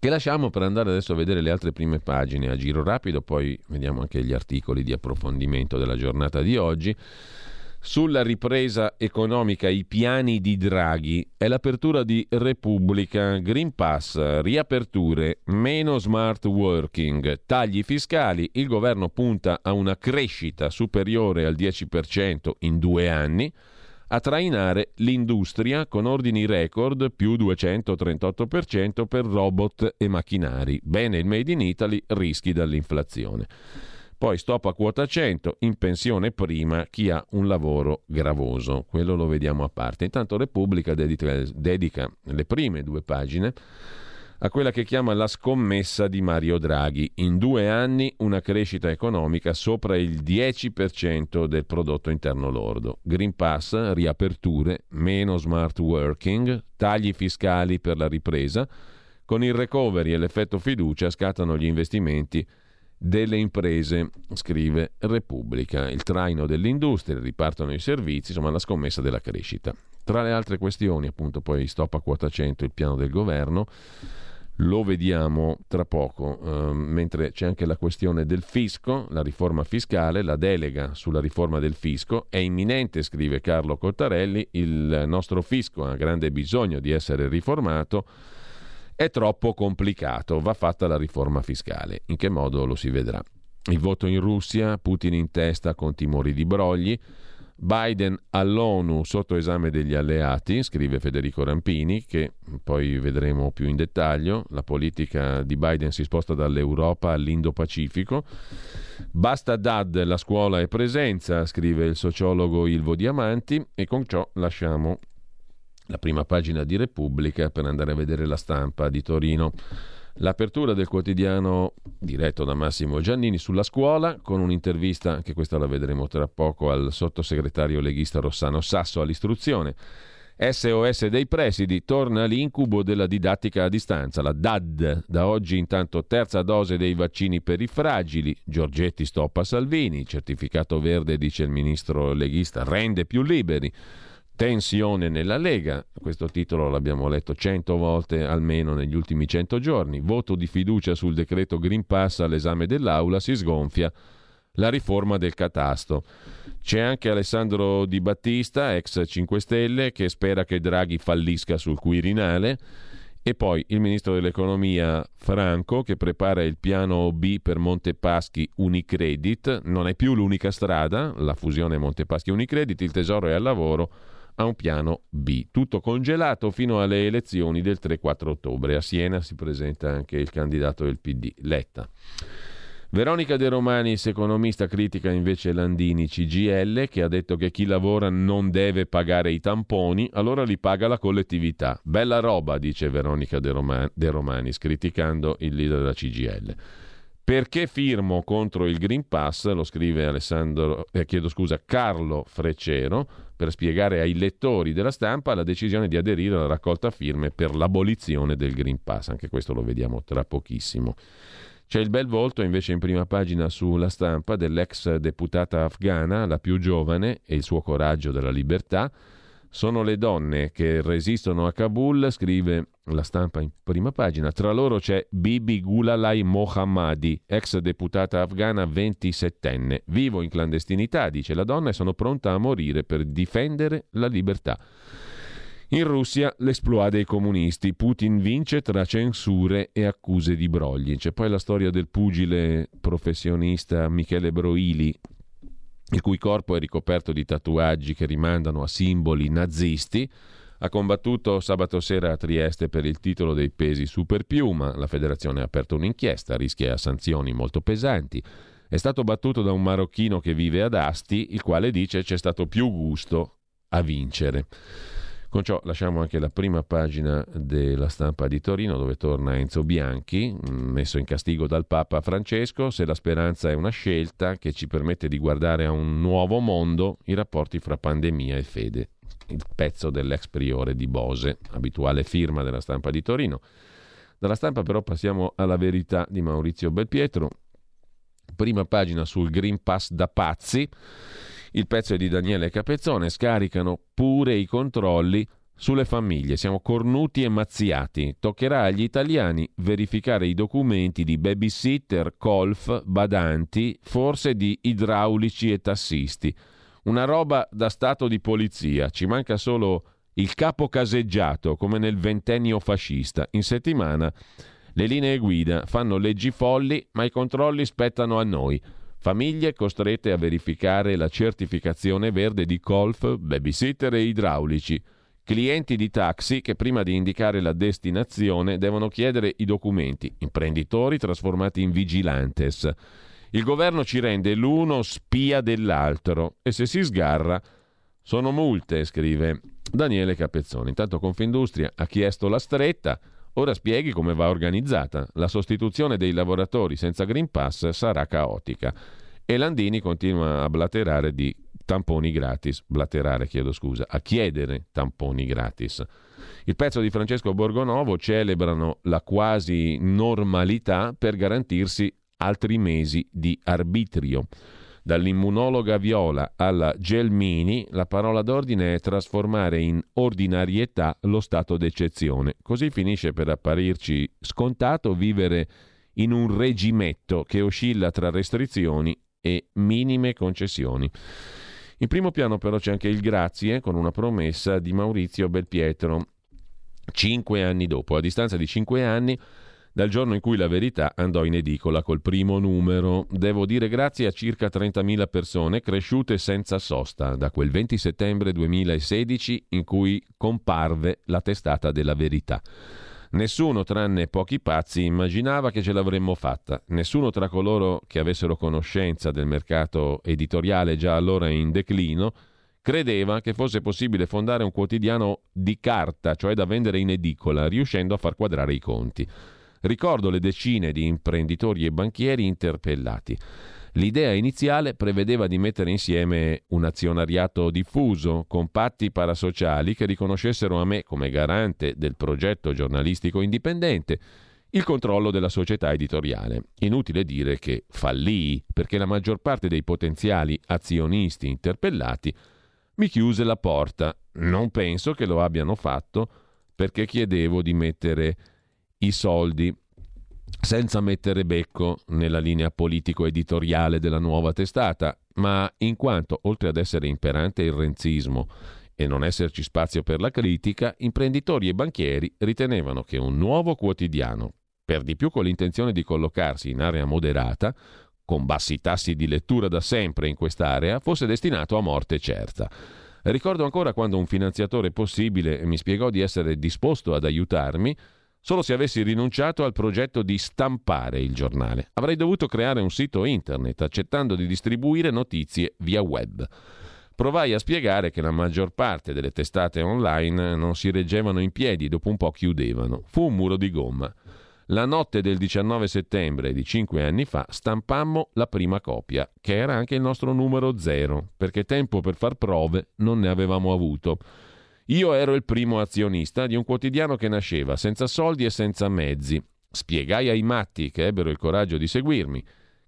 che lasciamo per andare adesso a vedere le altre prime pagine a giro rapido, poi vediamo anche gli articoli di approfondimento della giornata di oggi. Sulla ripresa economica, i piani di Draghi è l'apertura di Repubblica, Green Pass, riaperture, meno smart working, tagli fiscali. Il governo punta a una crescita superiore al 10% in due anni a trainare l'industria con ordini record più 238% per robot e macchinari. Bene il Made in Italy, rischi dall'inflazione. Poi stop a quota 100, in pensione prima chi ha un lavoro gravoso. Quello lo vediamo a parte. Intanto Repubblica dedica, le prime due pagine a quella che chiama la scommessa di Mario Draghi. In due anni una crescita economica sopra il 10% del prodotto interno lordo. Green Pass, riaperture, meno smart working, tagli fiscali per la ripresa. Con il recovery e l'effetto fiducia scattano gli investimenti delle imprese, scrive Repubblica. Il traino dell'industria, ripartono i servizi, insomma la scommessa della crescita. Tra le altre questioni, appunto, poi stop a quota 100 il piano del governo lo vediamo tra poco, eh, mentre c'è anche la questione del fisco, la riforma fiscale, la delega sulla riforma del fisco è imminente, scrive Carlo Cottarelli, il nostro fisco ha grande bisogno di essere riformato, è troppo complicato, va fatta la riforma fiscale, in che modo lo si vedrà. Il voto in Russia, Putin in testa con timori di brogli, Biden all'ONU sotto esame degli alleati, scrive Federico Rampini, che poi vedremo più in dettaglio. La politica di Biden si sposta dall'Europa all'Indo-Pacifico. Basta DAD, la scuola è presenza, scrive il sociologo Ilvo Diamanti, e con ciò lasciamo la prima pagina di Repubblica per andare a vedere la stampa di Torino. L'apertura del quotidiano diretto da Massimo Giannini sulla scuola con un'intervista, anche questa la vedremo tra poco, al sottosegretario leghista Rossano Sasso all'istruzione. SOS dei presidi, torna l'incubo della didattica a distanza, la DAD. Da oggi intanto terza dose dei vaccini per i fragili. Giorgetti stoppa Salvini, certificato verde, dice il ministro leghista, rende più liberi. Tensione nella Lega, questo titolo l'abbiamo letto cento volte almeno negli ultimi cento giorni, voto di fiducia sul decreto Green Pass all'esame dell'Aula, si sgonfia la riforma del catasto. C'è anche Alessandro Di Battista, ex 5 Stelle, che spera che Draghi fallisca sul Quirinale. E poi il ministro dell'economia Franco che prepara il piano B per Montepaschi Unicredit. Non è più l'unica strada, la fusione Montepaschi Unicredit, il tesoro è al lavoro a un piano B. Tutto congelato fino alle elezioni del 3-4 ottobre. A Siena si presenta anche il candidato del PD, Letta. Veronica De Romanis, economista, critica invece Landini CGL, che ha detto che chi lavora non deve pagare i tamponi, allora li paga la collettività. Bella roba, dice Veronica De, Roma- De Romanis, criticando il leader della CGL. Perché firmo contro il Green Pass? Lo scrive Alessandro, eh, chiedo scusa, Carlo Freccero per spiegare ai lettori della stampa la decisione di aderire alla raccolta firme per l'abolizione del Green Pass. Anche questo lo vediamo tra pochissimo. C'è il bel volto invece in prima pagina sulla stampa dell'ex deputata afghana, la più giovane, e il suo coraggio della libertà. Sono le donne che resistono a Kabul, scrive la stampa in prima pagina. Tra loro c'è Bibi Gulalai Mohammadi, ex deputata afghana 27enne. Vivo in clandestinità, dice la donna, e sono pronta a morire per difendere la libertà. In Russia l'esploit dei comunisti. Putin vince tra censure e accuse di brogli. C'è poi la storia del pugile professionista Michele Broili, il cui corpo è ricoperto di tatuaggi che rimandano a simboli nazisti ha combattuto sabato sera a Trieste per il titolo dei pesi super piuma. La federazione ha aperto un'inchiesta, rischia sanzioni molto pesanti. È stato battuto da un marocchino che vive ad Asti, il quale dice c'è stato più gusto a vincere. Con ciò lasciamo anche la prima pagina della stampa di Torino dove torna Enzo Bianchi, messo in castigo dal Papa Francesco, se la speranza è una scelta che ci permette di guardare a un nuovo mondo, i rapporti fra pandemia e fede il pezzo dell'ex priore di Bose, abituale firma della stampa di Torino. Dalla stampa però passiamo alla verità di Maurizio Belpietro. Prima pagina sul Green Pass da pazzi. Il pezzo è di Daniele Capezzone, scaricano pure i controlli sulle famiglie. Siamo cornuti e mazziati. Toccherà agli italiani verificare i documenti di babysitter, colf, badanti, forse di idraulici e tassisti. Una roba da stato di polizia. Ci manca solo il capo caseggiato, come nel ventennio fascista. In settimana le linee guida fanno leggi folli, ma i controlli spettano a noi. Famiglie costrette a verificare la certificazione verde di Colf, babysitter e idraulici. Clienti di taxi che prima di indicare la destinazione devono chiedere i documenti. Imprenditori trasformati in vigilantes. Il governo ci rende l'uno spia dell'altro e se si sgarra sono multe, scrive Daniele Capezzoni. Intanto Confindustria ha chiesto la stretta. Ora spieghi come va organizzata. La sostituzione dei lavoratori senza Green Pass sarà caotica. E Landini continua a blaterare di tamponi gratis, blaterare chiedo scusa, a chiedere tamponi gratis. Il pezzo di Francesco Borgonovo celebrano la quasi normalità per garantirsi altri mesi di arbitrio. Dall'immunologa Viola alla Gelmini, la parola d'ordine è trasformare in ordinarietà lo stato d'eccezione. Così finisce per apparirci scontato vivere in un regimetto che oscilla tra restrizioni e minime concessioni. In primo piano però c'è anche il grazie con una promessa di Maurizio Belpietro. Cinque anni dopo, a distanza di cinque anni, dal giorno in cui la verità andò in edicola col primo numero. Devo dire grazie a circa 30.000 persone cresciute senza sosta da quel 20 settembre 2016 in cui comparve la testata della verità. Nessuno, tranne pochi pazzi, immaginava che ce l'avremmo fatta. Nessuno tra coloro che avessero conoscenza del mercato editoriale già allora in declino credeva che fosse possibile fondare un quotidiano di carta, cioè da vendere in edicola, riuscendo a far quadrare i conti. Ricordo le decine di imprenditori e banchieri interpellati. L'idea iniziale prevedeva di mettere insieme un azionariato diffuso, con patti parasociali che riconoscessero a me, come garante del progetto giornalistico indipendente, il controllo della società editoriale. Inutile dire che fallii, perché la maggior parte dei potenziali azionisti interpellati mi chiuse la porta. Non penso che lo abbiano fatto perché chiedevo di mettere i soldi senza mettere becco nella linea politico-editoriale della nuova testata, ma in quanto, oltre ad essere imperante il renzismo e non esserci spazio per la critica, imprenditori e banchieri ritenevano che un nuovo quotidiano, per di più con l'intenzione di collocarsi in area moderata, con bassi tassi di lettura da sempre in quest'area, fosse destinato a morte certa. Ricordo ancora quando un finanziatore possibile mi spiegò di essere disposto ad aiutarmi solo se avessi rinunciato al progetto di stampare il giornale. Avrei dovuto creare un sito internet accettando di distribuire notizie via web. Provai a spiegare che la maggior parte delle testate online non si reggevano in piedi, dopo un po' chiudevano. Fu un muro di gomma. La notte del 19 settembre di cinque anni fa stampammo la prima copia, che era anche il nostro numero zero, perché tempo per far prove non ne avevamo avuto. Io ero il primo azionista di un quotidiano che nasceva senza soldi e senza mezzi. Spiegai ai matti che ebbero il coraggio di seguirmi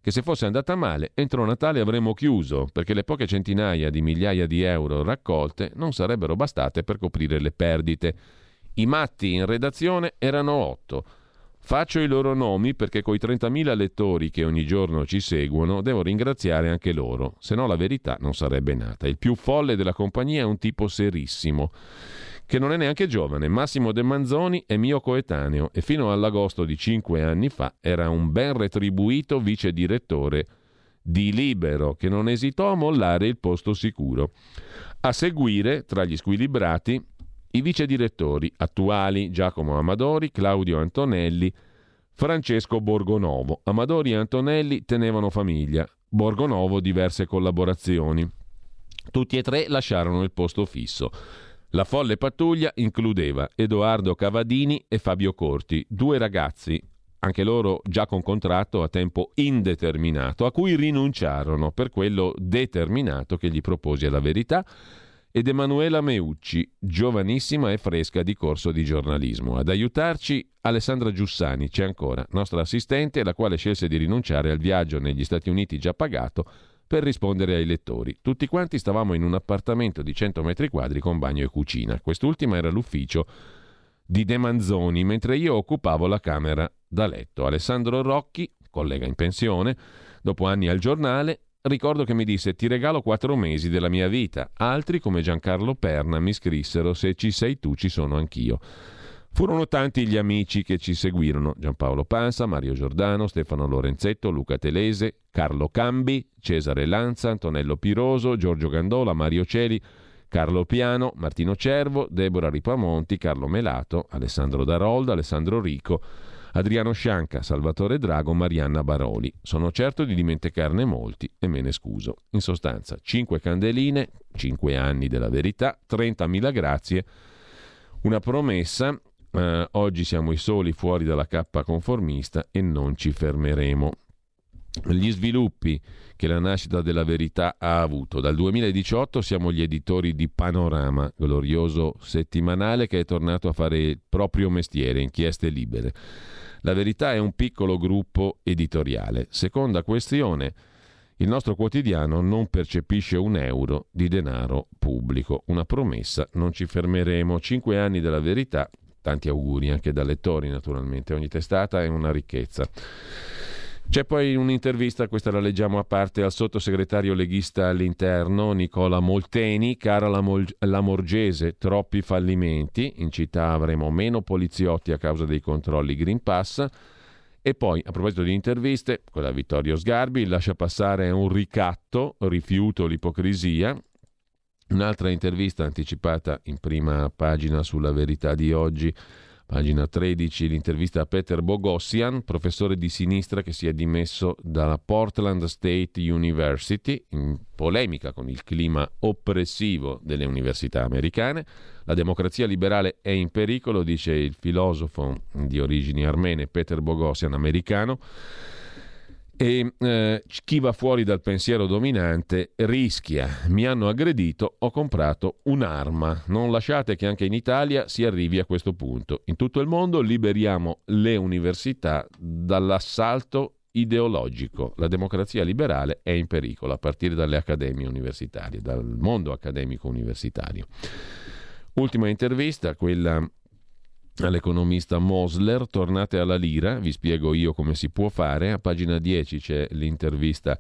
che se fosse andata male, entro Natale avremmo chiuso, perché le poche centinaia di migliaia di euro raccolte non sarebbero bastate per coprire le perdite. I matti in redazione erano otto. Faccio i loro nomi perché coi 30.000 lettori che ogni giorno ci seguono devo ringraziare anche loro, se no la verità non sarebbe nata. Il più folle della compagnia è un tipo serissimo, che non è neanche giovane. Massimo De Manzoni è mio coetaneo e fino all'agosto di cinque anni fa era un ben retribuito vice direttore di Libero, che non esitò a mollare il posto sicuro. A seguire, tra gli squilibrati, i vice direttori attuali Giacomo Amadori, Claudio Antonelli, Francesco Borgonovo. Amadori e Antonelli tenevano famiglia, Borgonovo diverse collaborazioni. Tutti e tre lasciarono il posto fisso. La folle pattuglia includeva Edoardo Cavadini e Fabio Corti, due ragazzi, anche loro già con contratto a tempo indeterminato, a cui rinunciarono per quello determinato che gli proposi alla verità ed Emanuela Meucci, giovanissima e fresca di corso di giornalismo. Ad aiutarci Alessandra Giussani, c'è ancora, nostra assistente, la quale scelse di rinunciare al viaggio negli Stati Uniti già pagato per rispondere ai lettori. Tutti quanti stavamo in un appartamento di 100 metri quadri con bagno e cucina. Quest'ultima era l'ufficio di De Manzoni, mentre io occupavo la camera da letto. Alessandro Rocchi, collega in pensione, dopo anni al giornale, ricordo che mi disse ti regalo quattro mesi della mia vita. Altri, come Giancarlo Perna, mi scrissero se ci sei tu ci sono anch'io. Furono tanti gli amici che ci seguirono, Giampaolo Pansa, Mario Giordano, Stefano Lorenzetto, Luca Telese, Carlo Cambi, Cesare Lanza, Antonello Piroso, Giorgio Gandola, Mario Celi, Carlo Piano, Martino Cervo, Deborah Ripamonti, Carlo Melato, Alessandro Darolda, Alessandro Rico, Adriano Scianca, Salvatore Drago, Marianna Baroli. Sono certo di dimenticarne molti e me ne scuso. In sostanza, 5 candeline, 5 anni della verità, 30.000 grazie, una promessa. Eh, oggi siamo i soli fuori dalla cappa conformista e non ci fermeremo. Gli sviluppi che la nascita della verità ha avuto. Dal 2018 siamo gli editori di Panorama, glorioso settimanale che è tornato a fare il proprio mestiere, inchieste libere. La verità è un piccolo gruppo editoriale. Seconda questione. Il nostro quotidiano non percepisce un euro di denaro pubblico. Una promessa, non ci fermeremo. Cinque anni della verità, tanti auguri anche da lettori naturalmente, ogni testata è una ricchezza. C'è poi un'intervista, questa la leggiamo a parte, al sottosegretario leghista all'interno Nicola Molteni, cara la, Mol- la Morgese, troppi fallimenti, in città avremo meno poliziotti a causa dei controlli Green Pass. E poi, a proposito di interviste, quella Vittorio Sgarbi lascia passare un ricatto, rifiuto l'ipocrisia. Un'altra intervista anticipata in prima pagina sulla verità di oggi Pagina 13, l'intervista a Peter Bogossian, professore di sinistra che si è dimesso dalla Portland State University, in polemica con il clima oppressivo delle università americane. La democrazia liberale è in pericolo, dice il filosofo di origini armene Peter Bogossian, americano. E eh, chi va fuori dal pensiero dominante rischia. Mi hanno aggredito, ho comprato un'arma. Non lasciate che anche in Italia si arrivi a questo punto. In tutto il mondo liberiamo le università dall'assalto ideologico. La democrazia liberale è in pericolo a partire dalle accademie universitarie, dal mondo accademico universitario. Ultima intervista, quella all'economista Mosler, tornate alla lira, vi spiego io come si può fare, a pagina 10 c'è l'intervista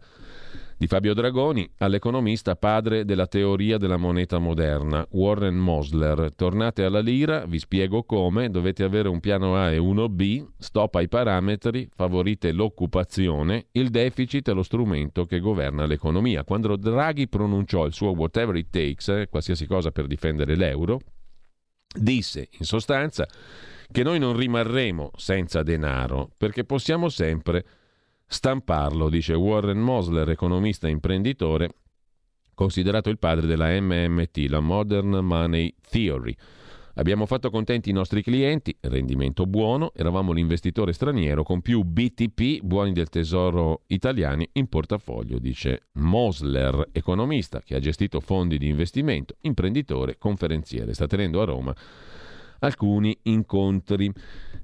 di Fabio Dragoni all'economista padre della teoria della moneta moderna, Warren Mosler. Tornate alla lira, vi spiego come, dovete avere un piano A e uno B, stop ai parametri, favorite l'occupazione, il deficit è lo strumento che governa l'economia. Quando Draghi pronunciò il suo whatever it takes, eh, qualsiasi cosa per difendere l'euro, disse in sostanza che noi non rimarremo senza denaro perché possiamo sempre stamparlo, dice Warren Mosler, economista e imprenditore, considerato il padre della MMT, la Modern Money Theory. Abbiamo fatto contenti i nostri clienti, rendimento buono, eravamo l'investitore straniero con più BTP, buoni del tesoro italiani, in portafoglio, dice Mosler, economista che ha gestito fondi di investimento, imprenditore, conferenziere. Sta tenendo a Roma alcuni incontri.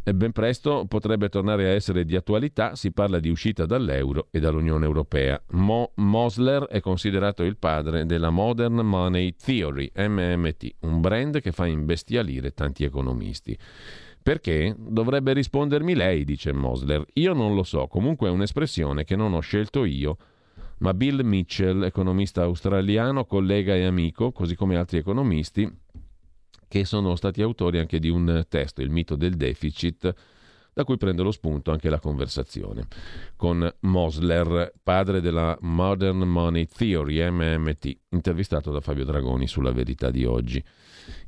E ben presto potrebbe tornare a essere di attualità, si parla di uscita dall'euro e dall'Unione Europea. Mo Mosler è considerato il padre della Modern Money Theory, MMT, un brand che fa imbestialire tanti economisti. Perché? Dovrebbe rispondermi lei, dice Mosler. Io non lo so, comunque è un'espressione che non ho scelto io. Ma Bill Mitchell, economista australiano, collega e amico, così come altri economisti, che sono stati autori anche di un testo, Il mito del deficit, da cui prende lo spunto anche la conversazione con Mosler, padre della Modern Money Theory, MMT, intervistato da Fabio Dragoni sulla verità di oggi.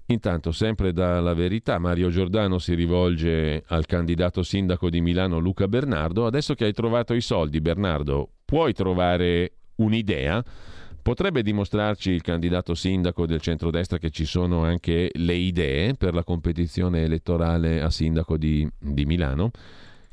Intanto, sempre dalla verità, Mario Giordano si rivolge al candidato sindaco di Milano Luca Bernardo. Adesso che hai trovato i soldi, Bernardo, puoi trovare un'idea? Potrebbe dimostrarci il candidato sindaco del centrodestra che ci sono anche le idee per la competizione elettorale a sindaco di, di Milano?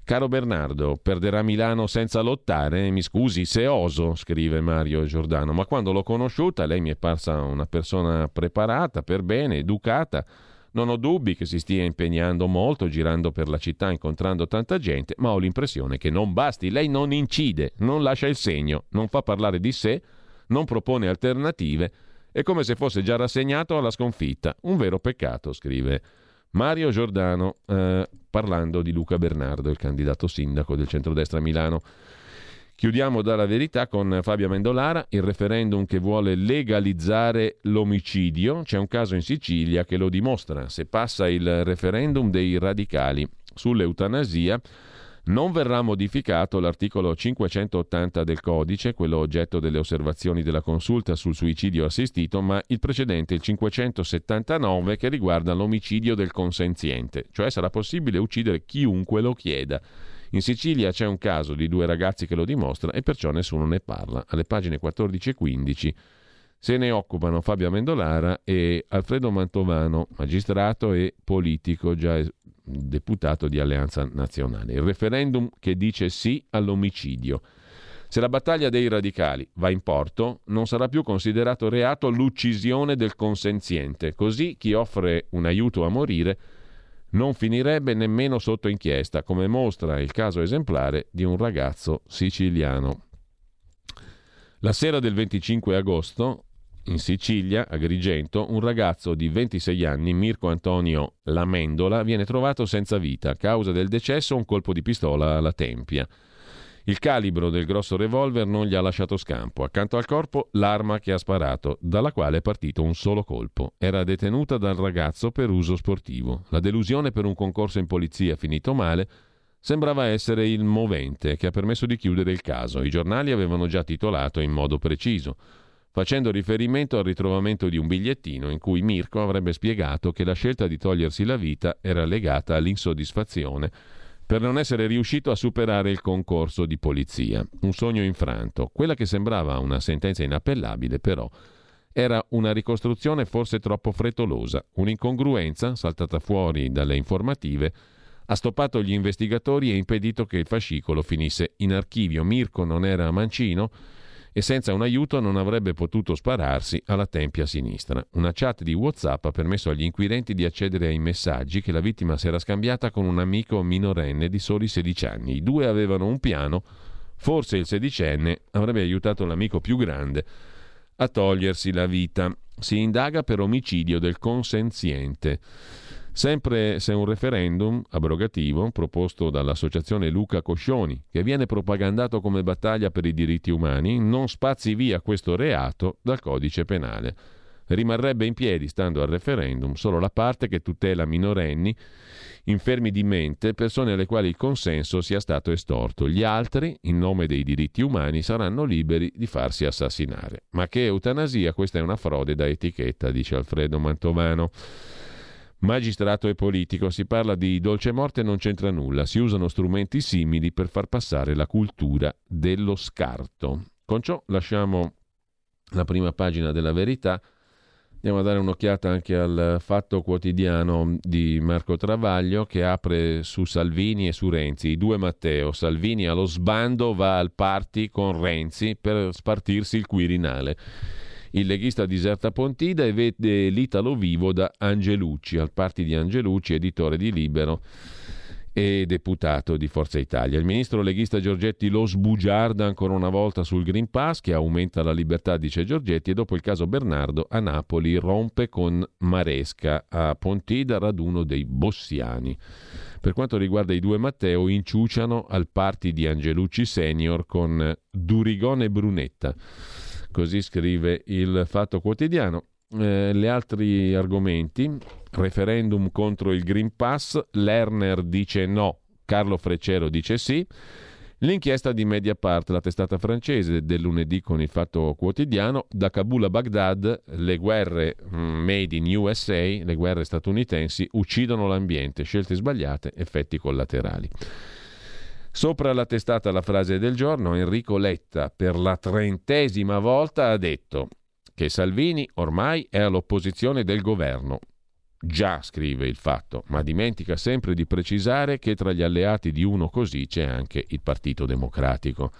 Caro Bernardo, perderà Milano senza lottare? Mi scusi se oso, scrive Mario Giordano, ma quando l'ho conosciuta lei mi è parsa una persona preparata, per bene, educata, Non ho dubbi che si stia impegnando molto, girando per la città, incontrando tanta gente, ma ho l'impressione che non basti. Lei non incide, non lascia il segno, non fa parlare di sé, non propone alternative. È come se fosse già rassegnato alla sconfitta. Un vero peccato, scrive Mario Giordano, eh, parlando di Luca Bernardo, il candidato sindaco del centrodestra a Milano. Chiudiamo dalla verità con Fabio Mendolara, il referendum che vuole legalizzare l'omicidio. C'è un caso in Sicilia che lo dimostra. Se passa il referendum dei radicali sull'eutanasia, non verrà modificato l'articolo 580 del codice, quello oggetto delle osservazioni della consulta sul suicidio assistito, ma il precedente, il 579, che riguarda l'omicidio del consenziente, cioè sarà possibile uccidere chiunque lo chieda. In Sicilia c'è un caso di due ragazzi che lo dimostra e perciò nessuno ne parla. Alle pagine 14 e 15 se ne occupano Fabio Amendolara e Alfredo Mantovano, magistrato e politico già deputato di Alleanza Nazionale. Il referendum che dice sì all'omicidio. Se la battaglia dei radicali va in porto, non sarà più considerato reato l'uccisione del consenziente. Così chi offre un aiuto a morire non finirebbe nemmeno sotto inchiesta, come mostra il caso esemplare di un ragazzo siciliano. La sera del 25 agosto, in Sicilia, a Agrigento, un ragazzo di 26 anni, Mirko Antonio Lamendola, viene trovato senza vita. A causa del decesso un colpo di pistola alla tempia. Il calibro del grosso revolver non gli ha lasciato scampo. Accanto al corpo l'arma che ha sparato, dalla quale è partito un solo colpo. Era detenuta dal ragazzo per uso sportivo. La delusione per un concorso in polizia finito male sembrava essere il movente che ha permesso di chiudere il caso. I giornali avevano già titolato in modo preciso facendo riferimento al ritrovamento di un bigliettino in cui Mirko avrebbe spiegato che la scelta di togliersi la vita era legata all'insoddisfazione per non essere riuscito a superare il concorso di polizia. Un sogno infranto. Quella che sembrava una sentenza inappellabile, però, era una ricostruzione forse troppo frettolosa, un'incongruenza saltata fuori dalle informative ha stoppato gli investigatori e impedito che il fascicolo finisse in archivio. Mirko non era mancino e senza un aiuto non avrebbe potuto spararsi alla tempia sinistra. Una chat di WhatsApp ha permesso agli inquirenti di accedere ai messaggi che la vittima si era scambiata con un amico minorenne di soli 16 anni. I due avevano un piano, forse il sedicenne avrebbe aiutato l'amico più grande a togliersi la vita. Si indaga per omicidio del consenziente. Sempre se un referendum abrogativo proposto dall'associazione Luca Coscioni, che viene propagandato come battaglia per i diritti umani, non spazi via questo reato dal codice penale. Rimarrebbe in piedi, stando al referendum, solo la parte che tutela minorenni, infermi di mente, persone alle quali il consenso sia stato estorto. Gli altri, in nome dei diritti umani, saranno liberi di farsi assassinare. Ma che eutanasia, questa è una frode da etichetta, dice Alfredo Mantovano. Magistrato e politico, si parla di dolce morte non c'entra nulla, si usano strumenti simili per far passare la cultura dello scarto. Con ciò lasciamo la prima pagina della verità, andiamo a dare un'occhiata anche al fatto quotidiano di Marco Travaglio che apre su Salvini e su Renzi, i due Matteo, Salvini allo sbando va al party con Renzi per spartirsi il Quirinale. Il leghista diserta Pontida e vede l'Italo vivo da Angelucci, al party di Angelucci, editore di Libero e deputato di Forza Italia. Il ministro leghista Giorgetti lo sbugiarda ancora una volta sul Green Pass che aumenta la libertà, dice Giorgetti, e dopo il caso Bernardo a Napoli rompe con Maresca a Pontida raduno dei bossiani. Per quanto riguarda i due Matteo, inciuciano al party di Angelucci Senior con Durigone Brunetta. Così scrive il Fatto Quotidiano. Eh, gli altri argomenti, referendum contro il Green Pass, Lerner dice no, Carlo Freccero dice sì. L'inchiesta di Mediapart, la testata francese del lunedì con il Fatto Quotidiano, da Kabul a Baghdad, le guerre mm, made in USA, le guerre statunitensi, uccidono l'ambiente, scelte sbagliate, effetti collaterali. Sopra la testata la frase del giorno, Enrico Letta per la trentesima volta ha detto che Salvini ormai è all'opposizione del governo. Già, scrive il fatto, ma dimentica sempre di precisare che tra gli alleati di uno così c'è anche il Partito Democratico.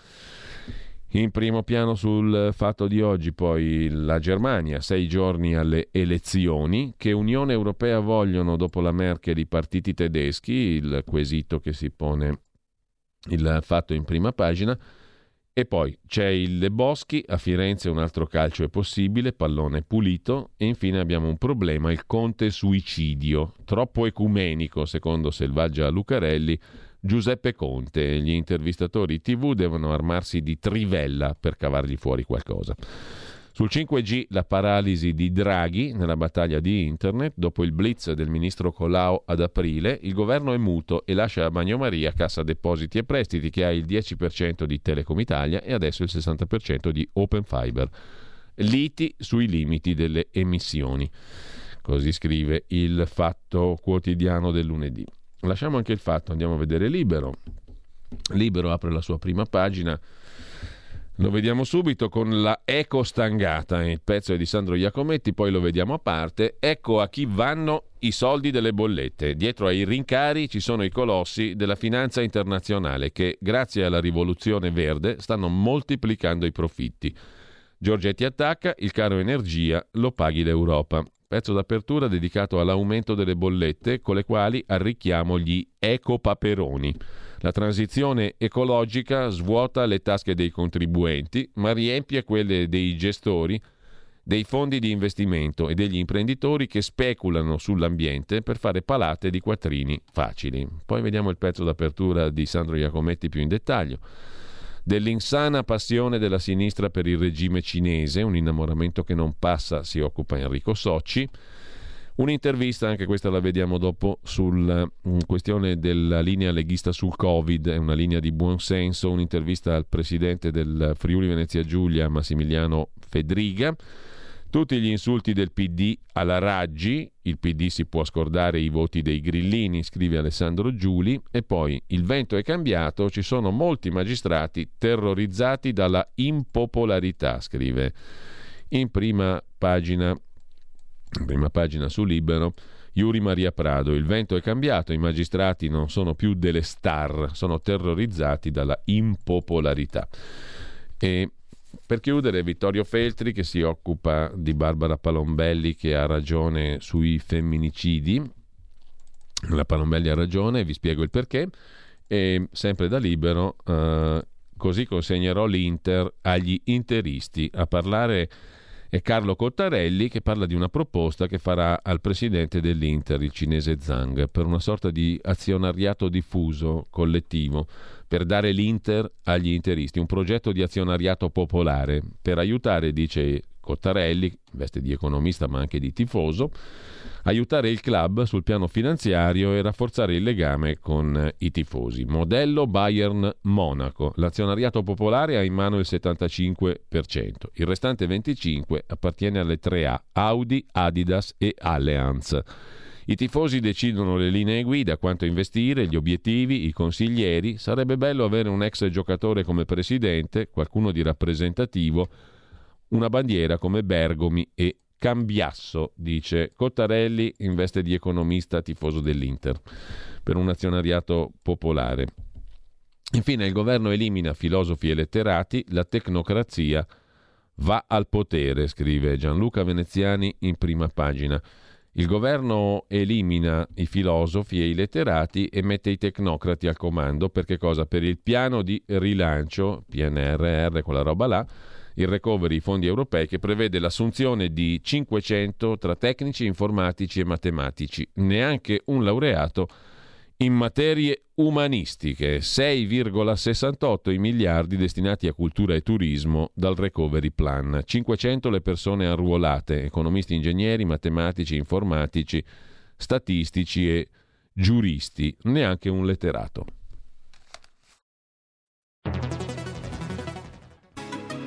In primo piano sul fatto di oggi poi la Germania, sei giorni alle elezioni, che Unione Europea vogliono dopo la Merkel i partiti tedeschi, il quesito che si pone il fatto in prima pagina. E poi c'è il Le Boschi, a Firenze un altro calcio è possibile, pallone pulito. E infine abbiamo un problema, il conte suicidio, troppo ecumenico secondo Selvaggia Lucarelli Giuseppe Conte. Gli intervistatori TV devono armarsi di trivella per cavargli fuori qualcosa. Sul 5G la paralisi di Draghi nella battaglia di Internet, dopo il blitz del ministro Colau ad aprile, il governo è muto e lascia a Bagnomaria Cassa Depositi e Prestiti che ha il 10% di Telecom Italia e adesso il 60% di Open Fiber. Liti sui limiti delle emissioni. Così scrive il Fatto Quotidiano del lunedì. Lasciamo anche il fatto, andiamo a vedere Libero. Libero apre la sua prima pagina. Lo vediamo subito con la Eco Stangata, il pezzo è di Sandro Iacometti, poi lo vediamo a parte. Ecco a chi vanno i soldi delle bollette. Dietro ai rincari ci sono i colossi della finanza internazionale che, grazie alla rivoluzione verde, stanno moltiplicando i profitti. Giorgetti attacca, il caro energia lo paghi l'Europa. Pezzo d'apertura dedicato all'aumento delle bollette con le quali arricchiamo gli ecopaperoni. La transizione ecologica svuota le tasche dei contribuenti, ma riempie quelle dei gestori dei fondi di investimento e degli imprenditori che speculano sull'ambiente per fare palate di quattrini facili. Poi vediamo il pezzo d'apertura di Sandro Iacometti più in dettaglio dell'insana passione della sinistra per il regime cinese, un innamoramento che non passa, si occupa Enrico Socci. Un'intervista, anche questa la vediamo dopo, sulla mm, questione della linea leghista sul Covid, è una linea di buonsenso, un'intervista al presidente del Friuli Venezia Giulia, Massimiliano Fedriga. Tutti gli insulti del PD alla Raggi, il PD si può scordare i voti dei grillini, scrive Alessandro Giuli, e poi il vento è cambiato, ci sono molti magistrati terrorizzati dalla impopolarità, scrive in prima pagina, in prima pagina su Libero. Yuri Maria Prado, il vento è cambiato, i magistrati non sono più delle star, sono terrorizzati dalla impopolarità. E per chiudere, Vittorio Feltri che si occupa di Barbara Palombelli che ha ragione sui femminicidi. La Palombelli ha ragione, vi spiego il perché. E sempre da libero, eh, così consegnerò l'Inter agli interisti. A parlare è Carlo Cottarelli che parla di una proposta che farà al presidente dell'Inter, il cinese Zhang, per una sorta di azionariato diffuso, collettivo per dare l'Inter agli interisti, un progetto di azionariato popolare per aiutare, dice Cottarelli, veste di economista ma anche di tifoso, aiutare il club sul piano finanziario e rafforzare il legame con i tifosi. Modello Bayern Monaco. L'azionariato popolare ha in mano il 75%, il restante 25% appartiene alle 3A, Audi, Adidas e Allianz. I tifosi decidono le linee guida, quanto investire, gli obiettivi, i consiglieri. Sarebbe bello avere un ex giocatore come presidente, qualcuno di rappresentativo, una bandiera come Bergomi e Cambiasso, dice Cottarelli in veste di economista tifoso dell'Inter, per un azionariato popolare. Infine il governo elimina filosofi e letterati, la tecnocrazia va al potere, scrive Gianluca Veneziani in prima pagina. Il governo elimina i filosofi e i letterati e mette i tecnocrati al comando perché cosa? Per il piano di rilancio, PNRR, quella roba là, il recovery, fondi europei che prevede l'assunzione di 500 tra tecnici, informatici e matematici, neanche un laureato in materie umanistiche, 6,68 i miliardi destinati a cultura e turismo dal recovery plan, 500 le persone arruolate, economisti, ingegneri, matematici, informatici, statistici e giuristi, neanche un letterato.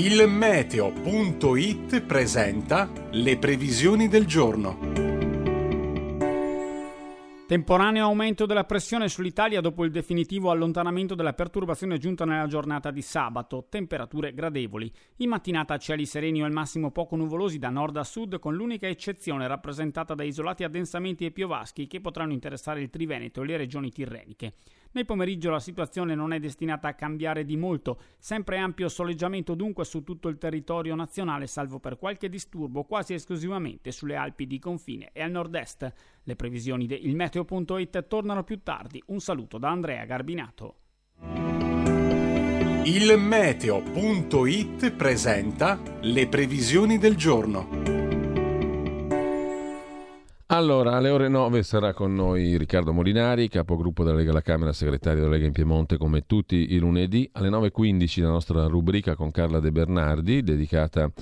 Il meteo.it presenta le previsioni del giorno. Temporaneo aumento della pressione sull'Italia dopo il definitivo allontanamento della perturbazione giunta nella giornata di sabato. Temperature gradevoli. In mattinata cieli sereni o al massimo poco nuvolosi da nord a sud, con l'unica eccezione rappresentata da isolati addensamenti e piovaschi che potranno interessare il Triveneto e le regioni tirreniche. Nel pomeriggio la situazione non è destinata a cambiare di molto, sempre ampio soleggiamento dunque su tutto il territorio nazionale, salvo per qualche disturbo quasi esclusivamente sulle Alpi di confine e al nord-est. Le previsioni di ilmeteo.it tornano più tardi. Un saluto da Andrea Garbinato. Il meteo.it presenta le previsioni del giorno. Allora, alle ore 9 sarà con noi Riccardo Molinari, capogruppo della Lega alla Camera, segretario della Lega in Piemonte, come tutti i lunedì. Alle 9.15 la nostra rubrica con Carla De Bernardi, dedicata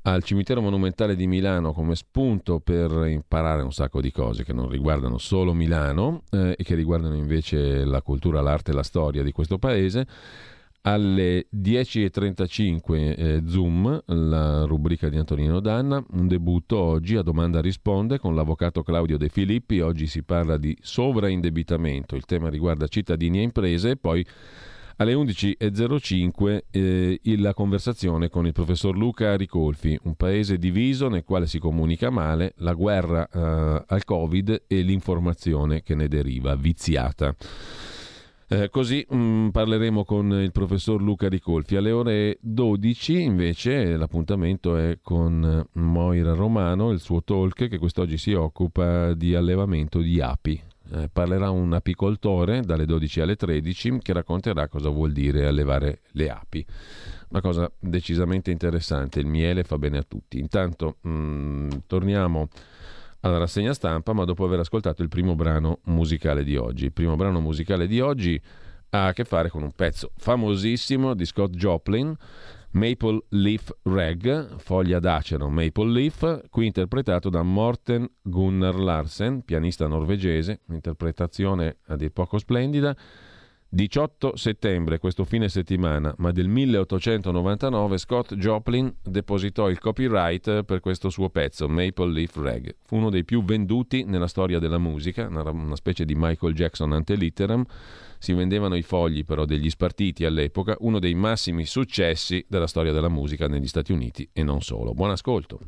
al cimitero monumentale di Milano come spunto per imparare un sacco di cose che non riguardano solo Milano eh, e che riguardano invece la cultura, l'arte e la storia di questo paese. Alle 10.35 eh, Zoom, la rubrica di Antonino Danna, un debutto oggi a domanda risponde con l'avvocato Claudio De Filippi, oggi si parla di sovraindebitamento, il tema riguarda cittadini e imprese. E poi alle 11.05 eh, la conversazione con il professor Luca Ricolfi, un paese diviso nel quale si comunica male, la guerra eh, al Covid e l'informazione che ne deriva, viziata. Eh, così mh, mm, parleremo con il professor Luca Ricolfi. Alle ore 12 invece l'appuntamento è con Moira Romano, il suo talk che quest'oggi si occupa di allevamento di api. Eh, parlerà un apicoltore dalle 12 alle 13 che racconterà cosa vuol dire allevare le api. Una cosa decisamente interessante, il miele fa bene a tutti. Intanto mh, mm, torniamo alla rassegna stampa, ma dopo aver ascoltato il primo brano musicale di oggi. Il primo brano musicale di oggi ha a che fare con un pezzo famosissimo di Scott Joplin, Maple Leaf Rag, foglia d'acero Maple Leaf, qui interpretato da Morten Gunnar Larsen, pianista norvegese, un'interpretazione a dir poco splendida 18 settembre, questo fine settimana, ma del 1899, Scott Joplin depositò il copyright per questo suo pezzo, Maple Leaf Rag. Fu uno dei più venduti nella storia della musica, una specie di Michael Jackson ante litteram. Si vendevano i fogli però degli spartiti all'epoca, uno dei massimi successi della storia della musica negli Stati Uniti e non solo. Buon ascolto.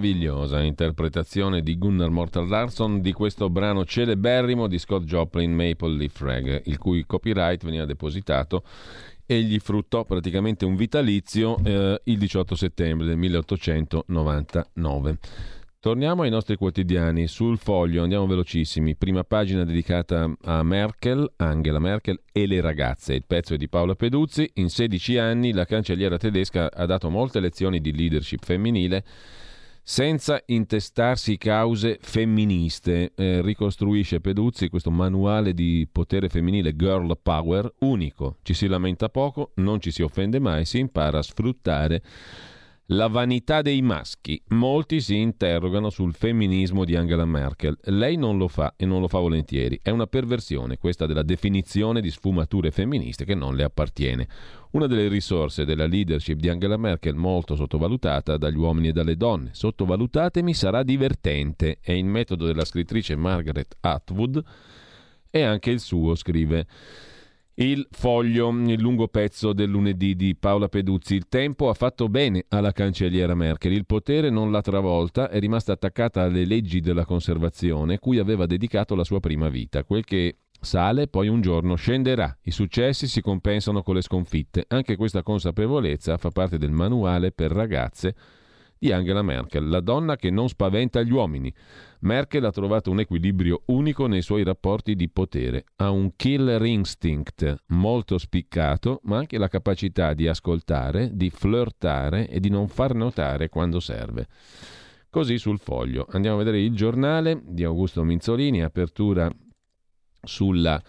Meravigliosa interpretazione di Gunnar Mortal Larson di questo brano celeberrimo di Scott Joplin Maple Leaf Rag, il cui copyright veniva depositato e gli fruttò praticamente un vitalizio eh, il 18 settembre del 1899. Torniamo ai nostri quotidiani. Sul foglio andiamo velocissimi. Prima pagina dedicata a Merkel, Angela Merkel e le ragazze. Il pezzo è di Paola Peduzzi. In 16 anni la cancelliera tedesca ha dato molte lezioni di leadership femminile senza intestarsi cause femministe. Eh, ricostruisce Peduzzi questo manuale di potere femminile Girl Power unico. Ci si lamenta poco, non ci si offende mai, si impara a sfruttare la vanità dei maschi. Molti si interrogano sul femminismo di Angela Merkel. Lei non lo fa e non lo fa volentieri. È una perversione questa della definizione di sfumature femministe che non le appartiene. Una delle risorse della leadership di Angela Merkel molto sottovalutata dagli uomini e dalle donne. Sottovalutatemi sarà divertente. È il metodo della scrittrice Margaret Atwood e anche il suo, scrive. Il foglio, il lungo pezzo del lunedì di Paola Peduzzi. Il tempo ha fatto bene alla cancelliera Merkel. Il potere non l'ha travolta, è rimasta attaccata alle leggi della conservazione cui aveva dedicato la sua prima vita. Quel che sale poi un giorno scenderà. I successi si compensano con le sconfitte. Anche questa consapevolezza fa parte del manuale per ragazze di Angela Merkel, la donna che non spaventa gli uomini. Merkel ha trovato un equilibrio unico nei suoi rapporti di potere. Ha un killer instinct molto spiccato, ma anche la capacità di ascoltare, di flirtare e di non far notare quando serve. Così sul foglio. Andiamo a vedere il giornale di Augusto Minzolini, apertura sulla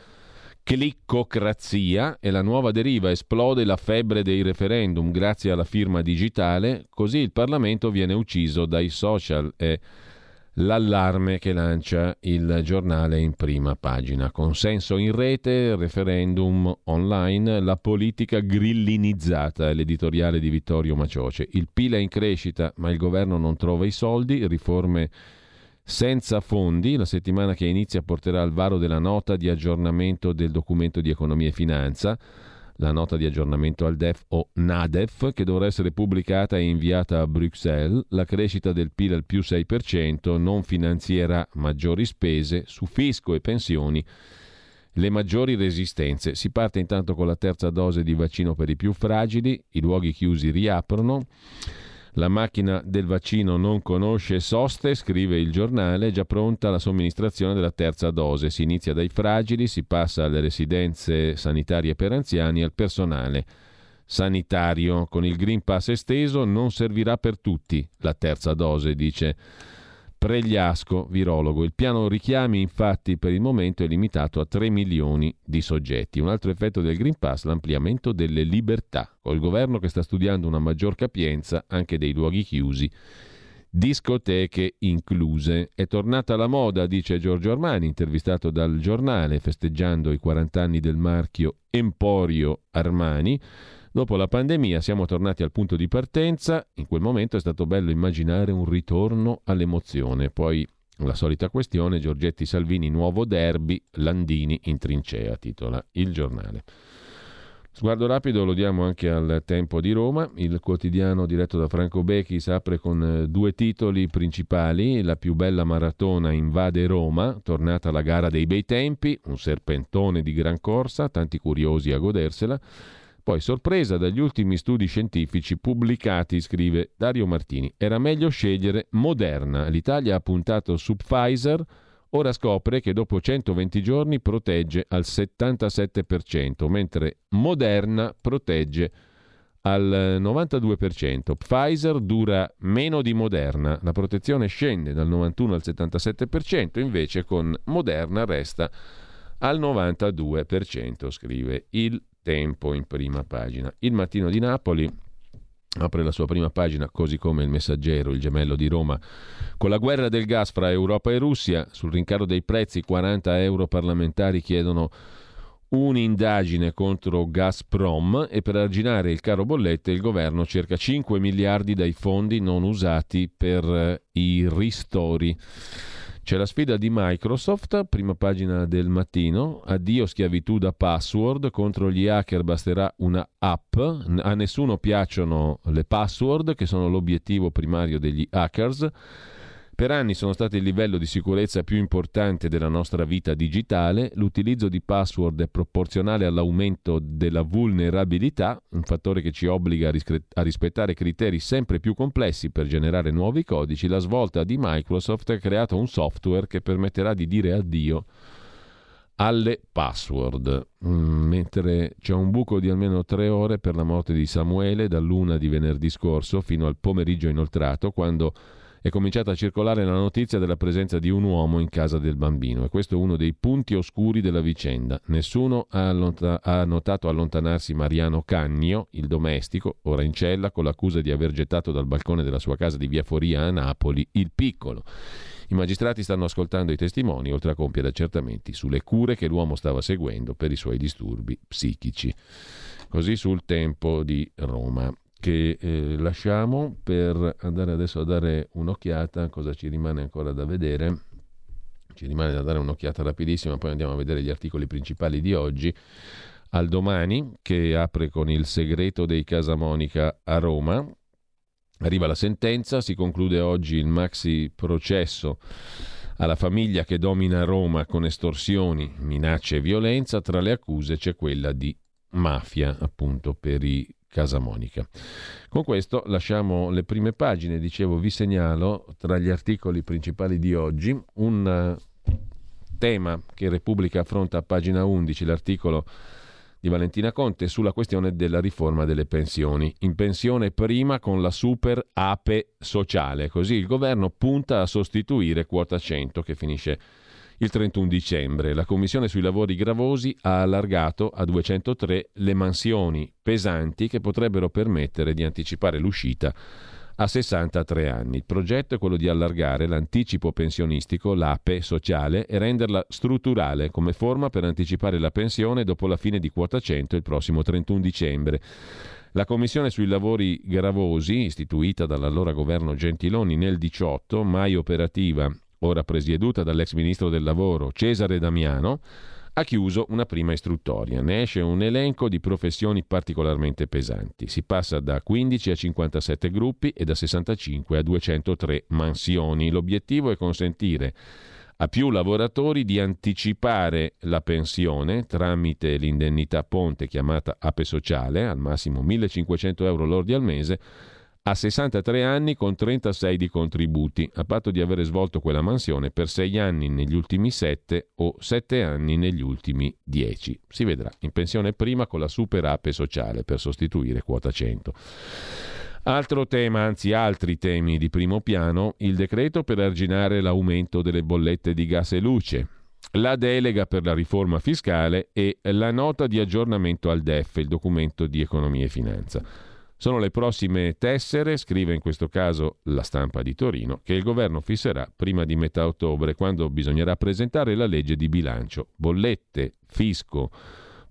cliccocrazia e la nuova deriva esplode la febbre dei referendum grazie alla firma digitale, così il Parlamento viene ucciso dai social e l'allarme che lancia il giornale in prima pagina. Consenso in rete, referendum online, la politica grillinizzata, l'editoriale di Vittorio Macioce. Il PIL è in crescita, ma il governo non trova i soldi, riforme senza fondi. La settimana che inizia porterà al varo della nota di aggiornamento del documento di economia e finanza, la nota di aggiornamento al DEF o NADEF, che dovrà essere pubblicata e inviata a Bruxelles. La crescita del PIL al più 6% non finanzierà maggiori spese su fisco e pensioni. Le maggiori resistenze. Si parte intanto con la terza dose di vaccino per i più fragili, i luoghi chiusi riaprono. La macchina del vaccino non conosce soste, scrive il giornale, è già pronta la somministrazione della terza dose. Si inizia dai fragili, si passa alle residenze sanitarie per anziani e al personale sanitario. Con il Green Pass esteso non servirà per tutti la terza dose, dice Pregliasco, virologo. Il piano richiami infatti per il momento è limitato a 3 milioni di soggetti. Un altro effetto del Green Pass, l'ampliamento delle libertà, col governo che sta studiando una maggior capienza anche dei luoghi chiusi. Discoteche incluse. È tornata la moda, dice Giorgio Armani, intervistato dal giornale, festeggiando i 40 anni del marchio Emporio Armani. Dopo la pandemia siamo tornati al punto di partenza, in quel momento è stato bello immaginare un ritorno all'emozione, poi la solita questione, Giorgetti Salvini, nuovo derby, Landini in trincea, titola il giornale. Sguardo rapido lo diamo anche al Tempo di Roma, il quotidiano diretto da Franco Becchi si apre con eh, due titoli principali, la più bella maratona invade Roma, tornata la gara dei bei tempi, un serpentone di gran corsa, tanti curiosi a godersela, poi, sorpresa dagli ultimi studi scientifici pubblicati, scrive Dario Martini, era meglio scegliere Moderna. L'Italia ha puntato su Pfizer, ora scopre che dopo 120 giorni protegge al 77%, mentre Moderna protegge al 92%. Pfizer dura meno di Moderna, la protezione scende dal 91 al 77%, invece con Moderna resta al 92%, scrive il Tempo in prima pagina. Il mattino di Napoli apre la sua prima pagina, così come il messaggero, il gemello di Roma, con la guerra del gas fra Europa e Russia, sul rincaro dei prezzi 40 euro parlamentari chiedono un'indagine contro Gazprom e per arginare il caro bollette il governo cerca 5 miliardi dai fondi non usati per i ristori. C'è la sfida di Microsoft, prima pagina del mattino, addio schiavitù da password, contro gli hacker basterà una app, a nessuno piacciono le password che sono l'obiettivo primario degli hackers. Per anni sono state il livello di sicurezza più importante della nostra vita digitale, l'utilizzo di password è proporzionale all'aumento della vulnerabilità, un fattore che ci obbliga a, riscre- a rispettare criteri sempre più complessi per generare nuovi codici. La svolta di Microsoft ha creato un software che permetterà di dire addio alle password, mm, mentre c'è un buco di almeno tre ore per la morte di Samuele dall'una di venerdì scorso fino al pomeriggio inoltrato, quando è cominciata a circolare la notizia della presenza di un uomo in casa del bambino e questo è uno dei punti oscuri della vicenda. Nessuno ha, allont- ha notato allontanarsi Mariano Cagno, il domestico, ora in cella con l'accusa di aver gettato dal balcone della sua casa di Via Foria a Napoli il piccolo. I magistrati stanno ascoltando i testimoni, oltre a compiere accertamenti sulle cure che l'uomo stava seguendo per i suoi disturbi psichici. Così sul tempo di Roma che eh, lasciamo per andare adesso a dare un'occhiata, cosa ci rimane ancora da vedere. Ci rimane da dare un'occhiata rapidissima, poi andiamo a vedere gli articoli principali di oggi. Al domani, che apre con il segreto dei Casamonica a Roma, arriva la sentenza, si conclude oggi il maxi processo alla famiglia che domina Roma con estorsioni, minacce e violenza. Tra le accuse c'è quella di mafia, appunto, per i Casa Monica. Con questo lasciamo le prime pagine, dicevo, vi segnalo tra gli articoli principali di oggi un eh, tema che Repubblica affronta a pagina 11, l'articolo di Valentina Conte sulla questione della riforma delle pensioni. In pensione prima con la super ape sociale, così il governo punta a sostituire quota 100 che finisce il 31 dicembre. La Commissione sui lavori gravosi ha allargato a 203 le mansioni pesanti che potrebbero permettere di anticipare l'uscita a 63 anni. Il progetto è quello di allargare l'anticipo pensionistico, l'APE sociale, e renderla strutturale come forma per anticipare la pensione dopo la fine di quota 100 il prossimo 31 dicembre. La Commissione sui lavori gravosi, istituita dall'allora governo Gentiloni nel 18, mai operativa ora presieduta dall'ex ministro del lavoro Cesare Damiano, ha chiuso una prima istruttoria. Ne esce un elenco di professioni particolarmente pesanti. Si passa da 15 a 57 gruppi e da 65 a 203 mansioni. L'obiettivo è consentire a più lavoratori di anticipare la pensione tramite l'indennità ponte chiamata APE sociale, al massimo 1500 euro lordi al mese, a 63 anni con 36 di contributi, a patto di avere svolto quella mansione per 6 anni negli ultimi 7 o 7 anni negli ultimi 10. Si vedrà in pensione prima con la super ape sociale per sostituire quota 100. Altro tema, anzi altri temi di primo piano, il decreto per arginare l'aumento delle bollette di gas e luce, la delega per la riforma fiscale e la nota di aggiornamento al DEF, il documento di economia e finanza. Sono le prossime tessere, scrive in questo caso la stampa di Torino, che il governo fisserà prima di metà ottobre, quando bisognerà presentare la legge di bilancio. Bollette, fisco,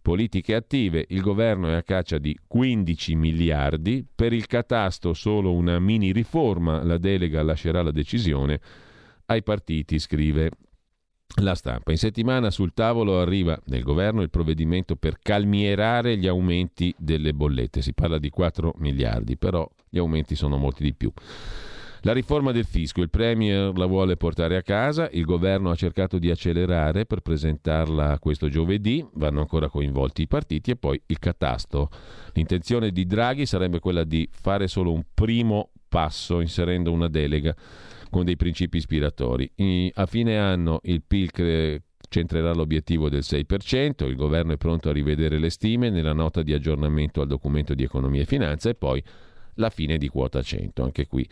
politiche attive, il governo è a caccia di 15 miliardi, per il catasto solo una mini riforma, la delega lascerà la decisione ai partiti, scrive la stampa. In settimana sul tavolo arriva nel governo il provvedimento per calmierare gli aumenti delle bollette. Si parla di 4 miliardi, però gli aumenti sono molti di più. La riforma del fisco, il Premier la vuole portare a casa, il governo ha cercato di accelerare per presentarla questo giovedì, vanno ancora coinvolti i partiti e poi il catasto. L'intenzione di Draghi sarebbe quella di fare solo un primo passo inserendo una delega con dei principi ispiratori. A fine anno il PIL centrerà l'obiettivo del 6%, il governo è pronto a rivedere le stime nella nota di aggiornamento al documento di economia e finanza e poi la fine di quota 100, anche qui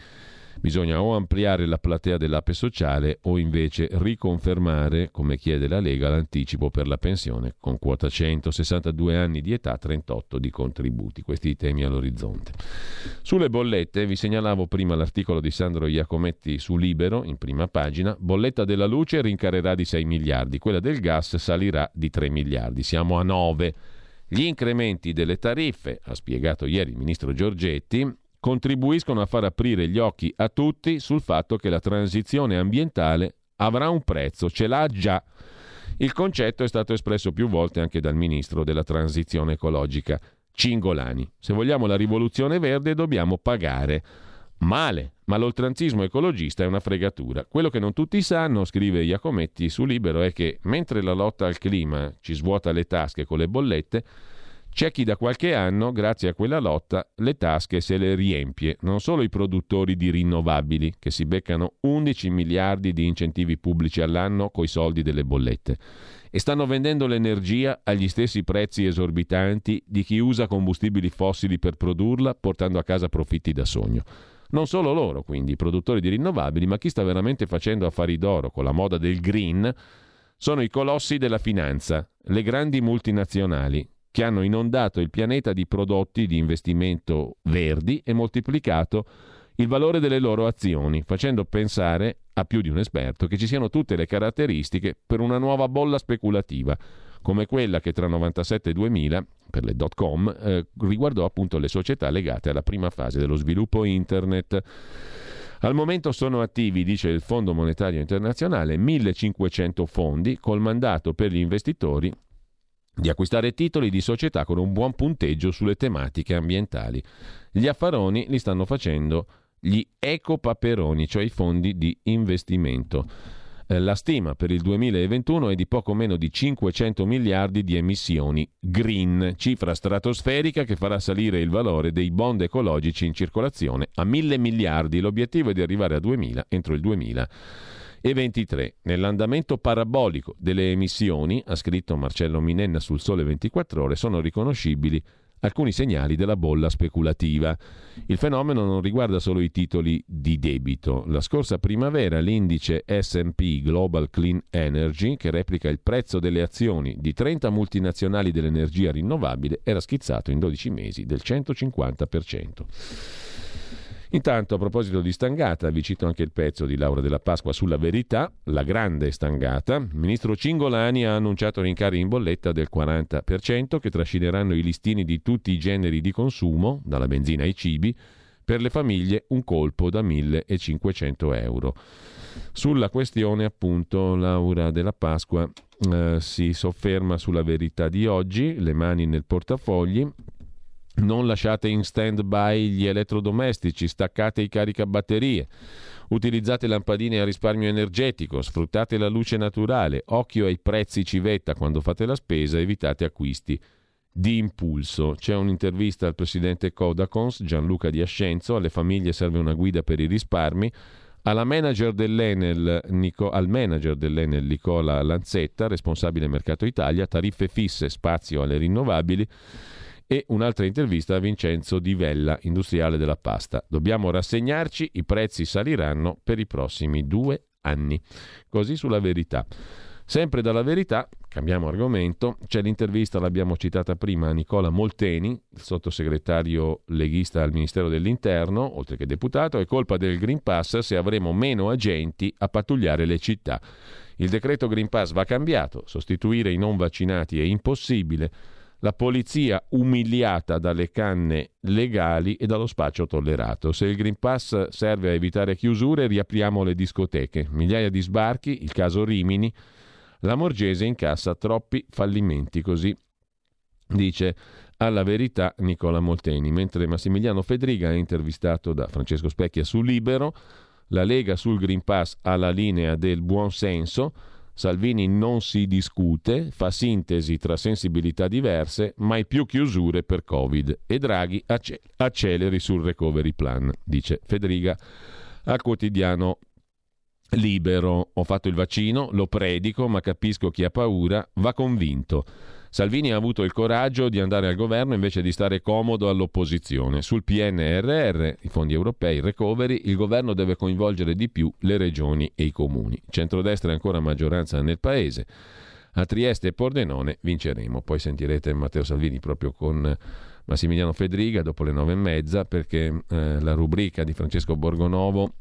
Bisogna o ampliare la platea dell'ape sociale o invece riconfermare, come chiede la Lega, l'anticipo per la pensione con quota 100, 62 anni di età, 38 di contributi. Questi i temi all'orizzonte. Sulle bollette vi segnalavo prima l'articolo di Sandro Iacometti su Libero, in prima pagina. Bolletta della luce rincarerà di 6 miliardi, quella del gas salirà di 3 miliardi. Siamo a 9. Gli incrementi delle tariffe, ha spiegato ieri il ministro Giorgetti, contribuiscono a far aprire gli occhi a tutti sul fatto che la transizione ambientale avrà un prezzo, ce l'ha già. Il concetto è stato espresso più volte anche dal ministro della transizione ecologica Cingolani. Se vogliamo la rivoluzione verde dobbiamo pagare. Male, ma l'oltranzismo ecologista è una fregatura. Quello che non tutti sanno, scrive Iacometti su Libero, è che mentre la lotta al clima ci svuota le tasche con le bollette, c'è chi da qualche anno, grazie a quella lotta, le tasche se le riempie. Non solo i produttori di rinnovabili, che si beccano 11 miliardi di incentivi pubblici all'anno coi soldi delle bollette, e stanno vendendo l'energia agli stessi prezzi esorbitanti di chi usa combustibili fossili per produrla, portando a casa profitti da sogno. Non solo loro, quindi, i produttori di rinnovabili, ma chi sta veramente facendo affari d'oro con la moda del green sono i colossi della finanza, le grandi multinazionali, che hanno inondato il pianeta di prodotti di investimento verdi e moltiplicato il valore delle loro azioni, facendo pensare a più di un esperto che ci siano tutte le caratteristiche per una nuova bolla speculativa, come quella che tra 97 e 2000, per le dot com, eh, riguardò appunto le società legate alla prima fase dello sviluppo internet. Al momento sono attivi, dice il Fondo Monetario Internazionale, 1500 fondi col mandato per gli investitori di acquistare titoli di società con un buon punteggio sulle tematiche ambientali. Gli affaroni li stanno facendo gli ecopaperoni, cioè i fondi di investimento. Eh, la stima per il 2021 è di poco meno di 500 miliardi di emissioni green, cifra stratosferica che farà salire il valore dei bond ecologici in circolazione a 1000 miliardi. L'obiettivo è di arrivare a 2000 entro il 2000 e 23. Nell'andamento parabolico delle emissioni, ha scritto Marcello Minenna sul Sole 24 ore, sono riconoscibili alcuni segnali della bolla speculativa. Il fenomeno non riguarda solo i titoli di debito. La scorsa primavera l'indice SP Global Clean Energy, che replica il prezzo delle azioni di 30 multinazionali dell'energia rinnovabile, era schizzato in 12 mesi del 150%. Intanto, a proposito di stangata, vi cito anche il pezzo di Laura della Pasqua sulla verità, la grande stangata. Il ministro Cingolani ha annunciato rincari in bolletta del 40% che trascineranno i listini di tutti i generi di consumo, dalla benzina ai cibi, per le famiglie un colpo da 1.500 euro. Sulla questione, appunto, Laura della Pasqua eh, si sofferma sulla verità di oggi, le mani nel portafogli, non lasciate in stand by gli elettrodomestici, staccate i caricabatterie. Utilizzate lampadine a risparmio energetico, sfruttate la luce naturale, occhio ai prezzi civetta quando fate la spesa, evitate acquisti di impulso. C'è un'intervista al presidente Codacons, Gianluca Di Ascenzo, alle famiglie serve una guida per i risparmi, manager Nico, al manager dell'Enel Nicola Lanzetta, responsabile mercato Italia, tariffe fisse, spazio alle rinnovabili e un'altra intervista a Vincenzo Di Vella, industriale della pasta. Dobbiamo rassegnarci, i prezzi saliranno per i prossimi due anni. Così sulla verità. Sempre dalla verità, cambiamo argomento, c'è l'intervista, l'abbiamo citata prima, a Nicola Molteni, il sottosegretario leghista al Ministero dell'Interno, oltre che deputato, è colpa del Green Pass se avremo meno agenti a pattugliare le città. Il decreto Green Pass va cambiato, sostituire i non vaccinati è impossibile la polizia umiliata dalle canne legali e dallo spaccio tollerato. Se il Green Pass serve a evitare chiusure, riapriamo le discoteche. Migliaia di sbarchi, il caso Rimini. La Morgese incassa troppi fallimenti, così dice alla verità Nicola Molteni, mentre Massimiliano Fedriga è intervistato da Francesco Specchia su Libero, la Lega sul Green Pass ha la linea del buon senso, Salvini non si discute, fa sintesi tra sensibilità diverse, mai più chiusure per Covid e Draghi acceleri sul recovery plan, dice Federica a quotidiano libero. Ho fatto il vaccino, lo predico, ma capisco chi ha paura, va convinto. Salvini ha avuto il coraggio di andare al governo invece di stare comodo all'opposizione. Sul PNRR, i fondi europei, il recovery, il governo deve coinvolgere di più le regioni e i comuni. Centrodestra è ancora maggioranza nel paese. A Trieste e Pordenone vinceremo. Poi sentirete Matteo Salvini proprio con Massimiliano Fedriga dopo le nove e mezza perché eh, la rubrica di Francesco Borgonovo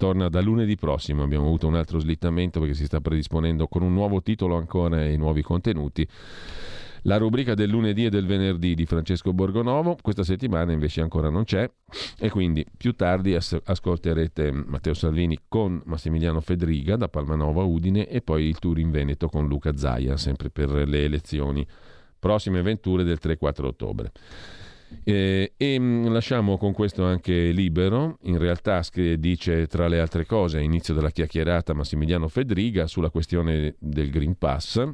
torna da lunedì prossimo. Abbiamo avuto un altro slittamento perché si sta predisponendo con un nuovo titolo ancora e nuovi contenuti. La rubrica del lunedì e del venerdì di Francesco Borgonovo, questa settimana invece ancora non c'è e quindi più tardi as- ascolterete Matteo Salvini con Massimiliano Fedriga da Palmanova Udine e poi il tour in Veneto con Luca Zaia, sempre per le elezioni prossime venture del 3-4 ottobre. Eh, e mm, lasciamo con questo anche libero, in realtà dice tra le altre cose all'inizio della chiacchierata Massimiliano Fedriga sulla questione del Green Pass,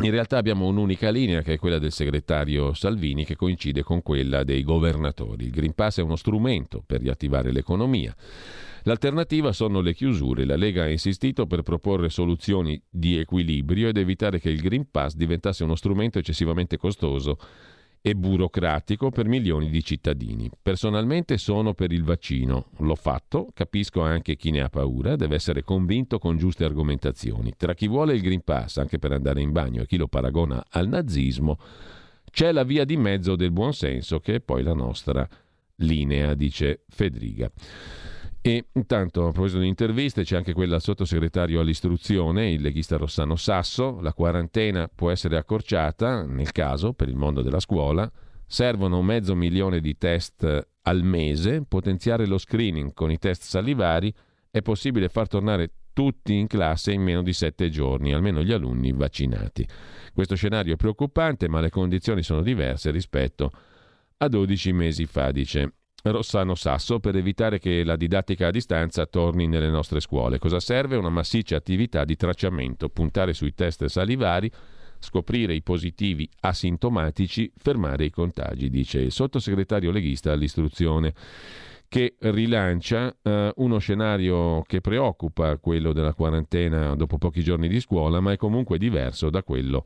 in realtà abbiamo un'unica linea che è quella del segretario Salvini che coincide con quella dei governatori. Il Green Pass è uno strumento per riattivare l'economia. L'alternativa sono le chiusure. La Lega ha insistito per proporre soluzioni di equilibrio ed evitare che il Green Pass diventasse uno strumento eccessivamente costoso e burocratico per milioni di cittadini. Personalmente sono per il vaccino, l'ho fatto, capisco anche chi ne ha paura, deve essere convinto con giuste argomentazioni. Tra chi vuole il Green Pass anche per andare in bagno e chi lo paragona al nazismo, c'è la via di mezzo del buonsenso che è poi la nostra linea, dice Federica. E intanto, a proposito di interviste, c'è anche quella al sottosegretario all'istruzione, il leghista Rossano Sasso. La quarantena può essere accorciata, nel caso, per il mondo della scuola. Servono mezzo milione di test al mese, potenziare lo screening con i test salivari. È possibile far tornare tutti in classe in meno di sette giorni, almeno gli alunni vaccinati. Questo scenario è preoccupante, ma le condizioni sono diverse rispetto a 12 mesi fa, dice Rossano Sasso per evitare che la didattica a distanza torni nelle nostre scuole. Cosa serve? Una massiccia attività di tracciamento, puntare sui test salivari, scoprire i positivi asintomatici, fermare i contagi, dice il sottosegretario leghista all'istruzione che rilancia eh, uno scenario che preoccupa, quello della quarantena dopo pochi giorni di scuola, ma è comunque diverso da quello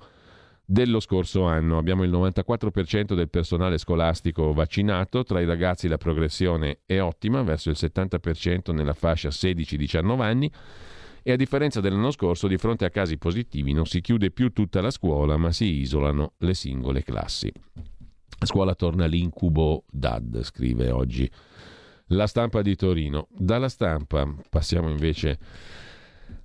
dello scorso anno. Abbiamo il 94% del personale scolastico vaccinato, tra i ragazzi la progressione è ottima, verso il 70% nella fascia 16-19 anni e a differenza dell'anno scorso, di fronte a casi positivi non si chiude più tutta la scuola, ma si isolano le singole classi. A scuola torna l'incubo DAD, scrive oggi la stampa di Torino. Dalla stampa passiamo invece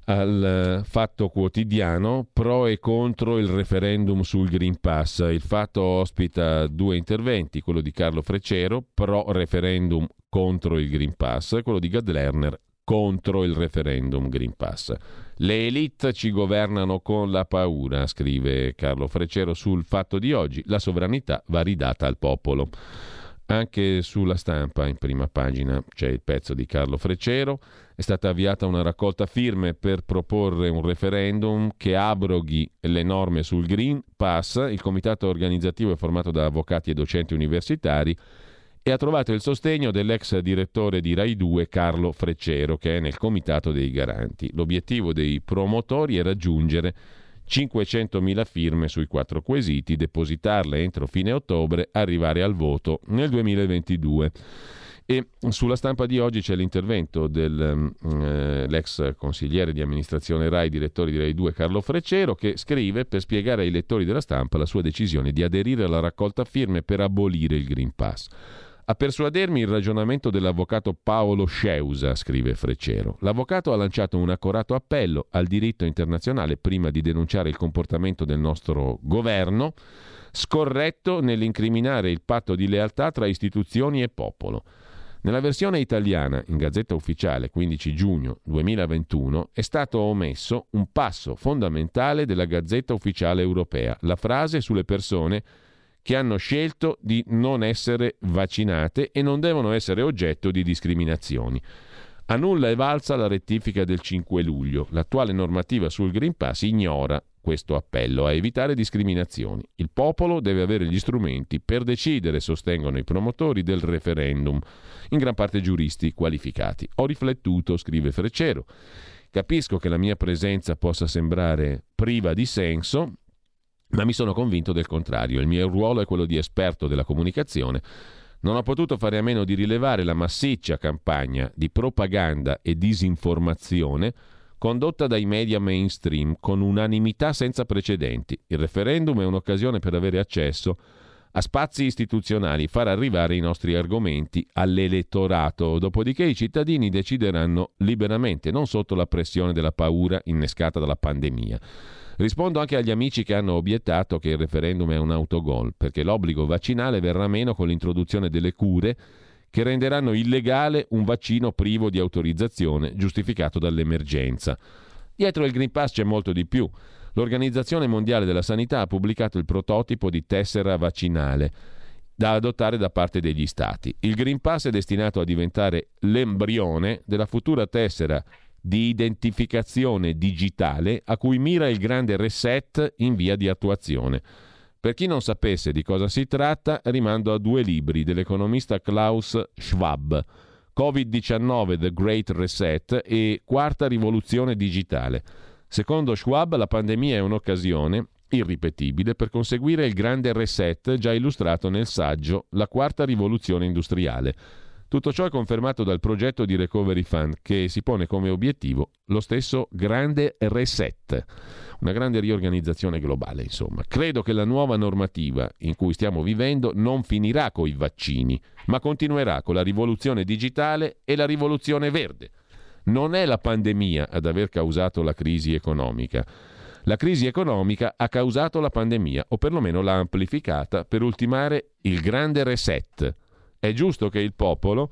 al eh, Fatto Quotidiano pro e contro il referendum sul Green Pass. Il Fatto ospita due interventi, quello di Carlo Freccero, pro referendum contro il Green Pass, e quello di Gad Lerner contro il referendum Green Pass. Le elite ci governano con la paura, scrive Carlo Freccero sul Fatto di oggi. La sovranità va ridata al popolo. Anche sulla stampa, in prima pagina, c'è il pezzo di Carlo Freccero. È stata avviata una raccolta firme per proporre un referendum che abroghi le norme sul Green Pass. Il comitato organizzativo è formato da avvocati e docenti universitari e ha trovato il sostegno dell'ex direttore di Rai 2 Carlo Freccero, che è nel comitato dei garanti. L'obiettivo dei promotori è raggiungere 500.000 firme sui quattro quesiti, depositarle entro fine ottobre, arrivare al voto nel 2022. E sulla stampa di oggi c'è l'intervento dell'ex eh, consigliere di amministrazione RAI, direttore di RAI 2 Carlo Freccero, che scrive per spiegare ai lettori della stampa la sua decisione di aderire alla raccolta firme per abolire il Green Pass. A persuadermi il ragionamento dell'avvocato Paolo Sceusa, scrive Freccero. L'avvocato ha lanciato un accorato appello al diritto internazionale prima di denunciare il comportamento del nostro governo, scorretto nell'incriminare il patto di lealtà tra istituzioni e popolo. Nella versione italiana, in Gazzetta Ufficiale 15 giugno 2021, è stato omesso un passo fondamentale della Gazzetta Ufficiale Europea, la frase sulle persone che hanno scelto di non essere vaccinate e non devono essere oggetto di discriminazioni. A nulla è valsa la rettifica del 5 luglio. L'attuale normativa sul Green Pass ignora questo appello a evitare discriminazioni. Il popolo deve avere gli strumenti per decidere, sostengono i promotori del referendum, in gran parte giuristi qualificati. Ho riflettuto, scrive Freccero. Capisco che la mia presenza possa sembrare priva di senso, ma mi sono convinto del contrario. Il mio ruolo è quello di esperto della comunicazione. Non ho potuto fare a meno di rilevare la massiccia campagna di propaganda e disinformazione condotta dai media mainstream con unanimità senza precedenti. Il referendum è un'occasione per avere accesso a spazi istituzionali, far arrivare i nostri argomenti all'elettorato, dopodiché i cittadini decideranno liberamente, non sotto la pressione della paura innescata dalla pandemia. Rispondo anche agli amici che hanno obiettato che il referendum è un autogol, perché l'obbligo vaccinale verrà meno con l'introduzione delle cure che renderanno illegale un vaccino privo di autorizzazione giustificato dall'emergenza. Dietro il Green Pass c'è molto di più. L'Organizzazione Mondiale della Sanità ha pubblicato il prototipo di tessera vaccinale da adottare da parte degli Stati. Il Green Pass è destinato a diventare l'embrione della futura tessera di identificazione digitale a cui mira il grande reset in via di attuazione. Per chi non sapesse di cosa si tratta, rimando a due libri dell'economista Klaus Schwab, Covid-19 The Great Reset e Quarta rivoluzione digitale. Secondo Schwab la pandemia è un'occasione irripetibile per conseguire il grande reset già illustrato nel saggio La quarta rivoluzione industriale. Tutto ciò è confermato dal progetto di Recovery Fund che si pone come obiettivo lo stesso grande reset, una grande riorganizzazione globale, insomma. Credo che la nuova normativa in cui stiamo vivendo non finirà con i vaccini, ma continuerà con la rivoluzione digitale e la rivoluzione verde. Non è la pandemia ad aver causato la crisi economica. La crisi economica ha causato la pandemia, o perlomeno l'ha amplificata per ultimare il grande reset. È giusto che il popolo,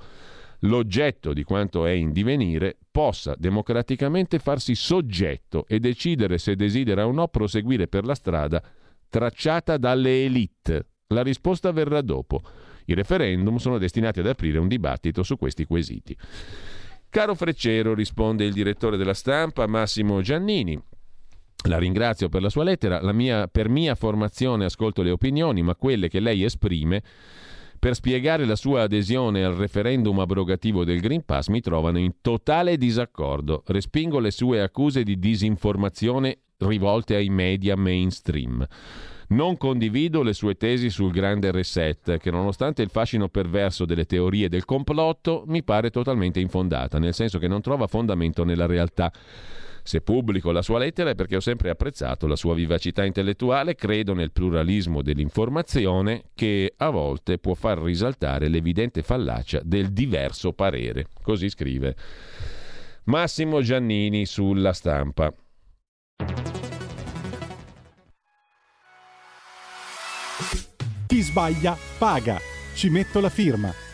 l'oggetto di quanto è in divenire, possa democraticamente farsi soggetto e decidere se desidera o no proseguire per la strada tracciata dalle elite. La risposta verrà dopo. I referendum sono destinati ad aprire un dibattito su questi quesiti. Caro Freccero, risponde il direttore della stampa Massimo Giannini. La ringrazio per la sua lettera. La mia, per mia formazione ascolto le opinioni, ma quelle che lei esprime per spiegare la sua adesione al referendum abrogativo del Green Pass mi trovano in totale disaccordo. Respingo le sue accuse di disinformazione rivolte ai media mainstream. Non condivido le sue tesi sul grande reset, che nonostante il fascino perverso delle teorie del complotto, mi pare totalmente infondata, nel senso che non trova fondamento nella realtà. Se pubblico la sua lettera è perché ho sempre apprezzato la sua vivacità intellettuale, credo nel pluralismo dell'informazione che a volte può far risaltare l'evidente fallacia del diverso parere. Così scrive Massimo Giannini sulla stampa. Chi sbaglia paga. Ci metto la firma.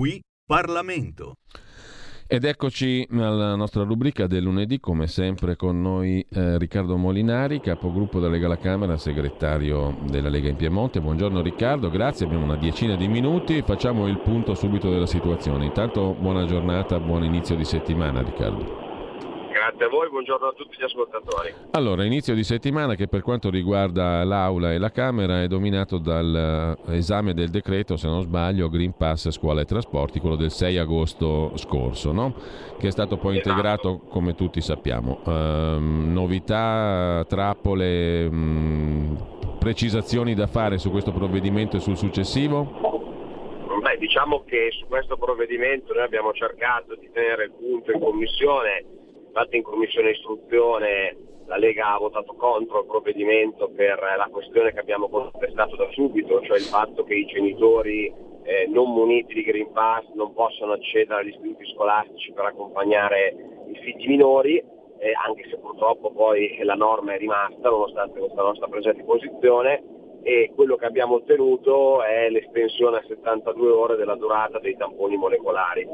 Qui Parlamento. Ed eccoci alla nostra rubrica del lunedì, come sempre con noi eh, Riccardo Molinari, capogruppo della Lega alla Camera, segretario della Lega in Piemonte. Buongiorno Riccardo, grazie, abbiamo una decina di minuti, facciamo il punto subito della situazione. Intanto buona giornata, buon inizio di settimana Riccardo. Grazie a voi, buongiorno a tutti gli ascoltatori. Allora, inizio di settimana che per quanto riguarda l'Aula e la Camera è dominato dall'esame del decreto, se non sbaglio, Green Pass Scuola e Trasporti, quello del 6 agosto scorso, no? che è stato poi Esatto. integrato come tutti sappiamo. Ehm, novità, trappole, mh, precisazioni da fare su questo provvedimento e sul successivo? Beh, diciamo che su questo provvedimento noi abbiamo cercato di tenere il punto in commissione, infatti in commissione istruzione la Lega ha votato contro il provvedimento per la questione che abbiamo contestato da subito, cioè il fatto che i genitori eh, non muniti di Green Pass non possono accedere agli istituti scolastici per accompagnare i figli minori, eh, anche se purtroppo poi la norma è rimasta nonostante questa nostra presa di posizione e quello che abbiamo ottenuto è l'estensione a 72 ore della durata dei tamponi molecolari.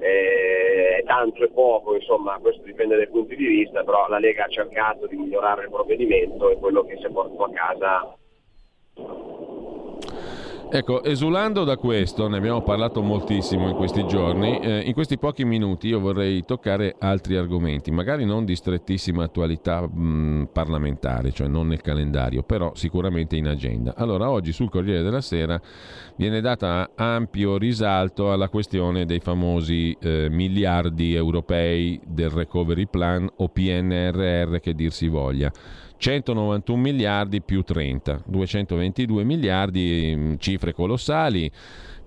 Eh, tanto e poco, insomma, questo dipende dai punti di vista, però la Lega ha cercato di migliorare il provvedimento e quello che si è portato a casa Ecco, esulando da questo, ne abbiamo parlato moltissimo in questi giorni, eh, in questi pochi minuti io vorrei toccare altri argomenti, magari non di strettissima attualità mh, parlamentare, cioè non nel calendario, però sicuramente in agenda. Allora, oggi sul Corriere della Sera viene data ampio risalto alla questione dei famosi eh, miliardi europei del Recovery Plan o PNRR che dir si voglia. 191 miliardi più 30, 222 miliardi, mm, cifre colossali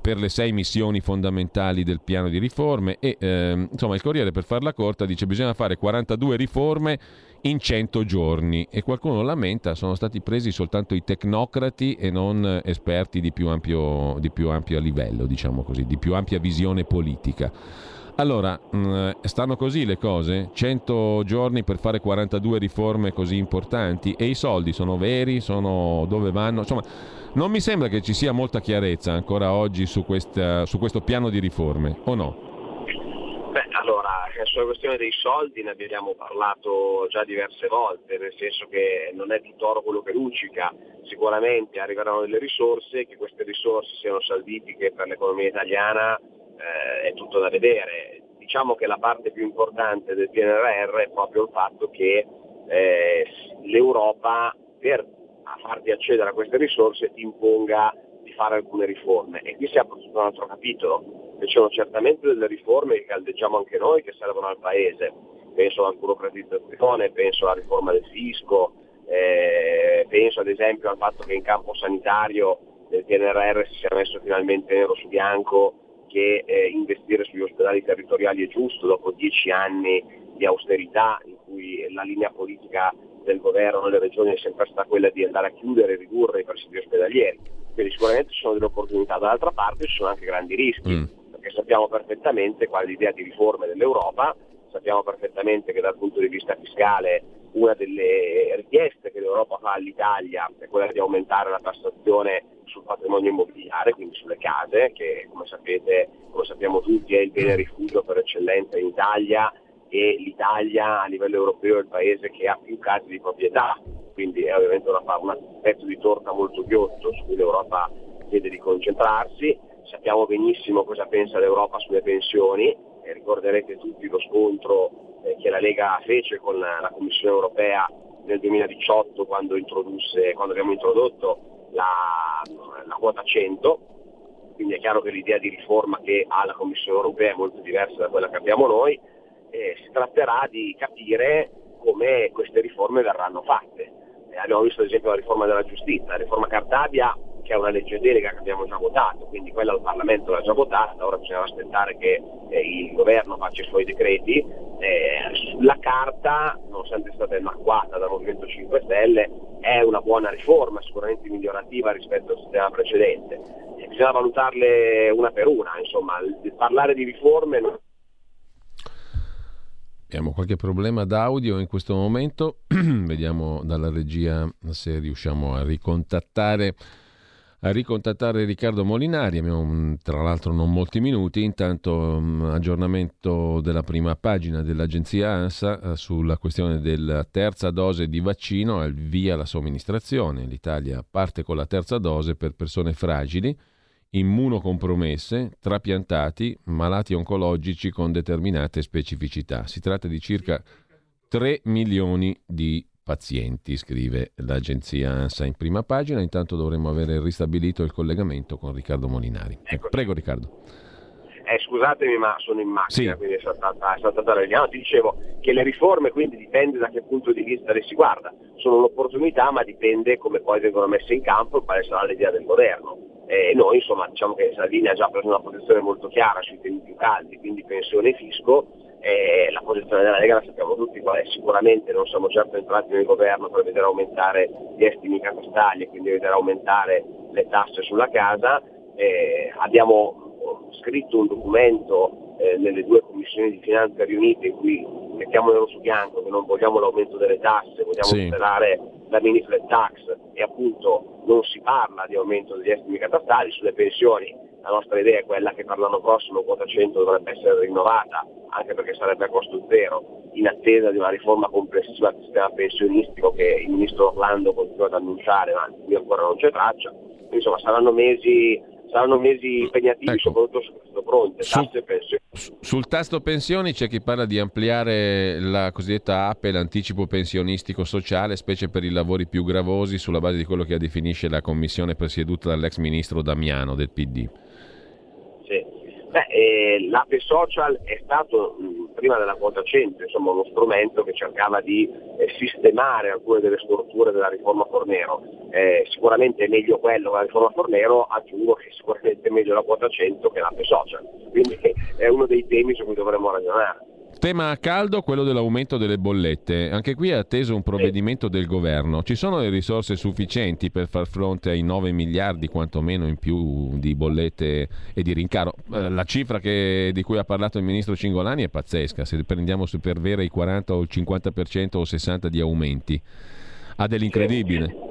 per le sei missioni fondamentali del piano di riforme e ehm, insomma il Corriere per farla corta dice bisogna fare 42 riforme in 100 giorni e qualcuno lamenta sono stati presi soltanto i tecnocrati e non esperti di più ampio, di più ampio livello, diciamo così, di più ampia visione politica. Allora, mm, stanno così le cose? 100 giorni per fare 42 riforme così importanti e i soldi sono veri? Sono dove vanno? Insomma, non mi sembra che ci sia molta chiarezza ancora oggi su, questa, su questo piano di riforme, o no? Beh, allora, sulla questione dei soldi ne abbiamo parlato già diverse volte, nel senso che non è tutto oro quello che luccica, sicuramente arriveranno delle risorse, che queste risorse siano salvifiche per l'economia italiana eh, è tutto da vedere. Diciamo che la parte più importante del PNRR è proprio il fatto che eh, l'Europa per farti accedere a queste risorse ti imponga di fare alcune riforme. E qui si apre tutto un altro capitolo, ci sono certamente delle riforme che caldeggiamo anche noi che servono al Paese, penso alla burocratizzazione, penso alla riforma del fisco, eh, penso ad esempio al fatto che in campo sanitario nel PNRR si sia messo finalmente nero su bianco che eh, investire sugli ospedali territoriali è giusto dopo dieci anni di austerità in cui la linea politica del governo nelle regioni è sempre stata quella di andare a chiudere e ridurre i presidi ospedalieri. Quindi sicuramente ci sono delle opportunità, dall'altra parte ci sono anche grandi rischi, mm. perché sappiamo perfettamente qual è l'idea di riforme dell'Europa, sappiamo perfettamente che dal punto di vista fiscale una delle richieste l'Europa fa all'Italia è quella di aumentare la tassazione sul patrimonio immobiliare, quindi sulle case, che come sapete, come sappiamo tutti, è il bene rifugio per eccellenza in Italia e l'Italia a livello europeo è il paese che ha più case di proprietà, quindi è ovviamente una, un pezzo di torta molto ghiotto su cui l'Europa chiede di concentrarsi. Sappiamo benissimo cosa pensa l'Europa sulle pensioni, ricorderete tutti lo scontro eh, che la Lega fece con la Commissione europea nel 2018 quando, quando abbiamo introdotto la, la, quota 100, quindi è chiaro che l'idea di riforma che ha la Commissione europea è molto diversa da quella che abbiamo noi, eh, si tratterà di capire come queste riforme verranno fatte. Eh, abbiamo visto ad esempio la riforma della giustizia, la riforma Cartabia che è una legge delega che abbiamo già votato, quindi quella il Parlamento l'ha già votata, ora bisogna aspettare che eh, il governo faccia i suoi decreti. Eh, la carta, nonostante sia stata annacquata dal Movimento 5 Stelle, è una buona riforma, sicuramente migliorativa rispetto al sistema precedente. E bisogna valutarle una per una, insomma, parlare di riforme non Abbiamo qualche problema d'audio in questo momento, vediamo dalla regia se riusciamo a ricontattare a ricontattare Riccardo Molinari, abbiamo tra l'altro non molti minuti, intanto um, aggiornamento della prima pagina dell'agenzia ANSA uh, sulla questione della terza dose di vaccino, al via la somministrazione, l'Italia parte con la terza dose per persone fragili, immunocompromesse, trapiantati, malati oncologici con determinate specificità. Si tratta di circa 3 milioni di pazienti, scrive l'agenzia ANSA in prima pagina. Intanto dovremmo avere ristabilito il collegamento con Riccardo Molinari. Ecco. Prego Riccardo. Eh, scusatemi ma sono in macchina, sì. quindi è saltata, è saltata la linea. Ti dicevo che le riforme quindi dipende da che punto di vista le si guarda. Sono un'opportunità ma dipende come poi vengono messe in campo e quale sarà l'idea del governo. E noi insomma diciamo che Salvini ha già preso una posizione molto chiara sui temi più caldi, quindi pensione e fisco, eh, la posizione della Lega la sappiamo tutti qual è, sicuramente non siamo certo entrati nel governo per vedere aumentare gli estimi catastali e quindi vedere aumentare le tasse sulla casa, eh, abbiamo scritto un documento eh, nelle due commissioni di finanza riunite in cui mettiamo nero su bianco che non vogliamo l'aumento delle tasse, vogliamo sì. tutelare la mini flat tax e appunto non si parla di aumento degli estimi catastali sulle pensioni. La nostra idea è quella che per l'anno prossimo quota 100 dovrebbe essere rinnovata, anche perché sarebbe a costo zero, in attesa di una riforma complessiva del sistema pensionistico che il ministro Orlando continua ad annunciare, ma qui ancora non c'è traccia. Insomma, saranno mesi saranno mesi impegnativi ecco. soprattutto su questo fronte, su, tasse e pensioni. Sul tasto pensioni c'è chi parla di ampliare la cosiddetta APE, l'anticipo pensionistico sociale, specie per i lavori più gravosi, sulla base di quello che definisce la commissione presieduta dall'ex ministro Damiano del PD. Beh, eh, l'APE social è stato mh, prima della quota 100 insomma, uno strumento che cercava di eh, sistemare alcune delle strutture della riforma Fornero. Eh, sicuramente è meglio quello che la riforma Fornero, aggiungo che sicuramente è meglio la quota 100 che l'APE social. Quindi è uno dei temi su cui dovremmo ragionare. Tema a caldo, quello dell'aumento delle bollette. Anche qui è atteso un provvedimento del governo. Ci sono le risorse sufficienti per far fronte ai 9 miliardi quantomeno in più di bollette e di rincaro? Eh, la cifra che, di cui ha parlato il ministro Cingolani è pazzesca. Se prendiamo per vere i 40 o il 50% o 60% di aumenti, ha dell'incredibile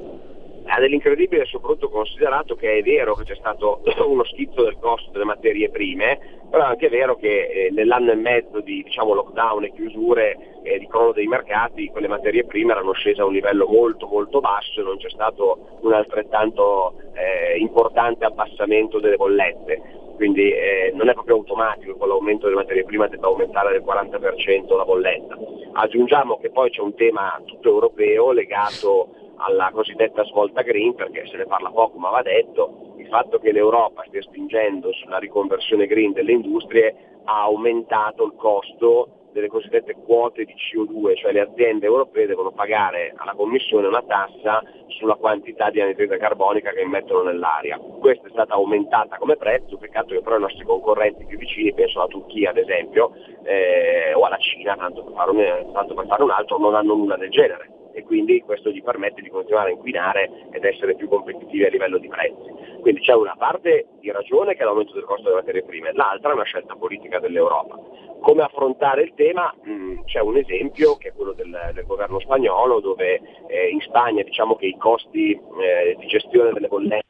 dell'incredibile soprattutto considerato che è vero che c'è stato uno schizzo del costo delle materie prime, però è anche vero che eh, nell'anno e mezzo di diciamo, lockdown e chiusure eh, di crollo dei mercati quelle materie prime erano scese a un livello molto molto basso e non c'è stato un altrettanto eh, importante abbassamento delle bollette. Quindi eh, non è proprio automatico che l'aumento delle materie prime debba aumentare del 40% la bolletta. Aggiungiamo che poi c'è un tema tutto europeo legato alla cosiddetta svolta green, perché se ne parla poco ma va detto, il fatto che l'Europa stia spingendo sulla riconversione green delle industrie ha aumentato il costo delle cosiddette quote di CO2, cioè le aziende europee devono pagare alla Commissione una tassa sulla quantità di anidride carbonica che immettono nell'aria. Questa è stata aumentata come prezzo, peccato che però i nostri concorrenti più vicini, penso alla Turchia ad esempio, eh, o alla Cina, tanto per, fare un, tanto per fare un altro, non hanno nulla del genere e quindi questo gli permette di continuare a inquinare ed essere più competitivi a livello di prezzi. Quindi c'è una parte di ragione che è l'aumento del costo delle materie prime, l'altra è una scelta politica dell'Europa. Come affrontare il tema? Mm, c'è un esempio che è quello del, del governo spagnolo dove eh, in Spagna diciamo che i costi eh, di gestione delle bollette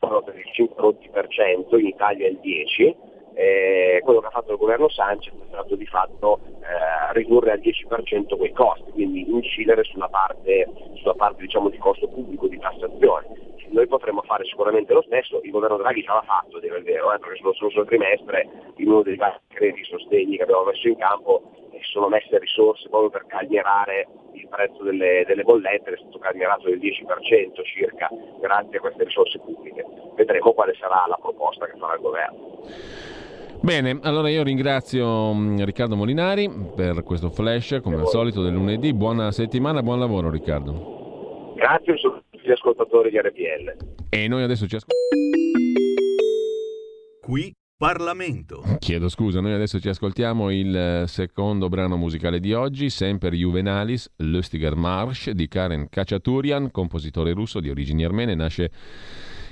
sono per il 5%, in Italia il 10%, eh, quello che ha fatto il governo Sanchez è stato di fatto eh, ridurre al 10% quei costi, quindi incidere sulla parte, sulla parte diciamo, di costo pubblico di tassazione. Noi potremmo fare sicuramente lo stesso, il governo Draghi ce l'ha fatto, dire il vero, eh, perché sullo scorso trimestre in uno dei vari crediti sostegni che abbiamo messo in campo si sono messe risorse proprio per calmierare il prezzo delle, delle bollette, è stato calmierato del 10% circa grazie a queste risorse pubbliche. Vedremo quale sarà la proposta che farà il governo. Bene, allora io ringrazio mm, Riccardo Molinari per questo flash, come al solito del lunedì. Buona settimana, buon lavoro Riccardo. Grazie a tutti gli ascoltatori di RPL. E noi adesso ci ascoltiamo. Qui Parlamento. Chiedo scusa, noi adesso ci ascoltiamo il eh, secondo brano musicale di oggi, sempre Juvenalis, Lustiger Marsch di Karen Kachaturian, compositore russo di origini armene, nasce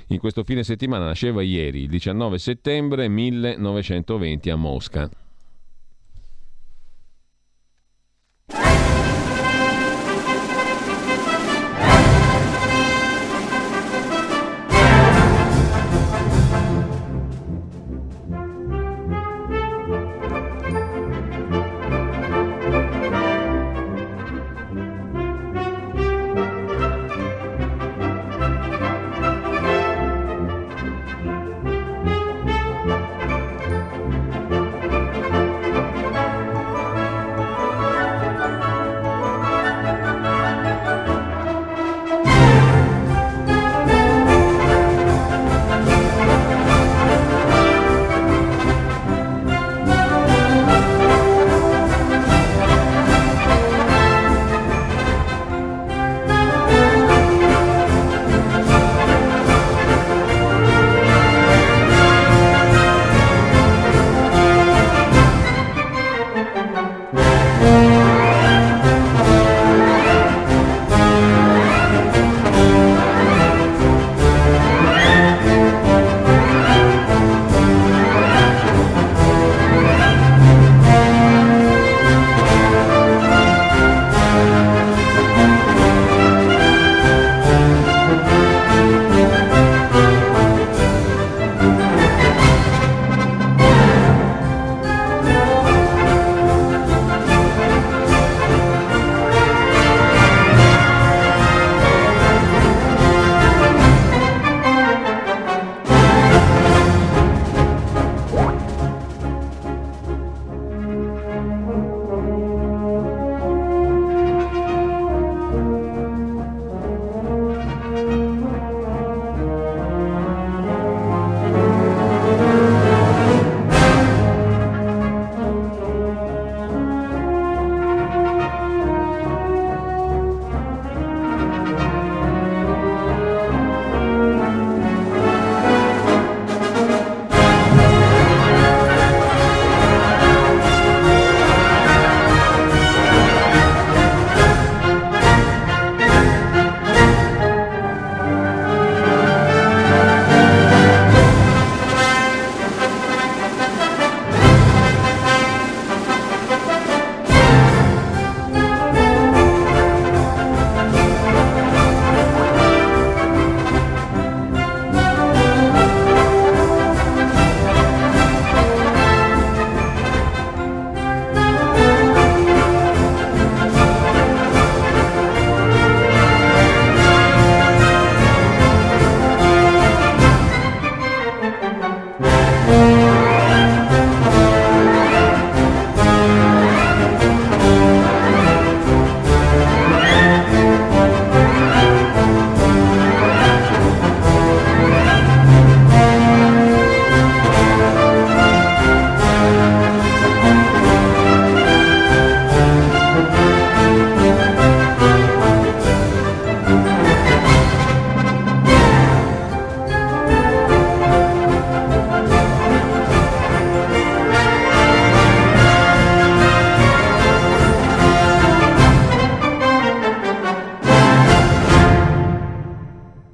in questo fine settimana nasceva ieri, il 19 settembre 1920 a Mosca.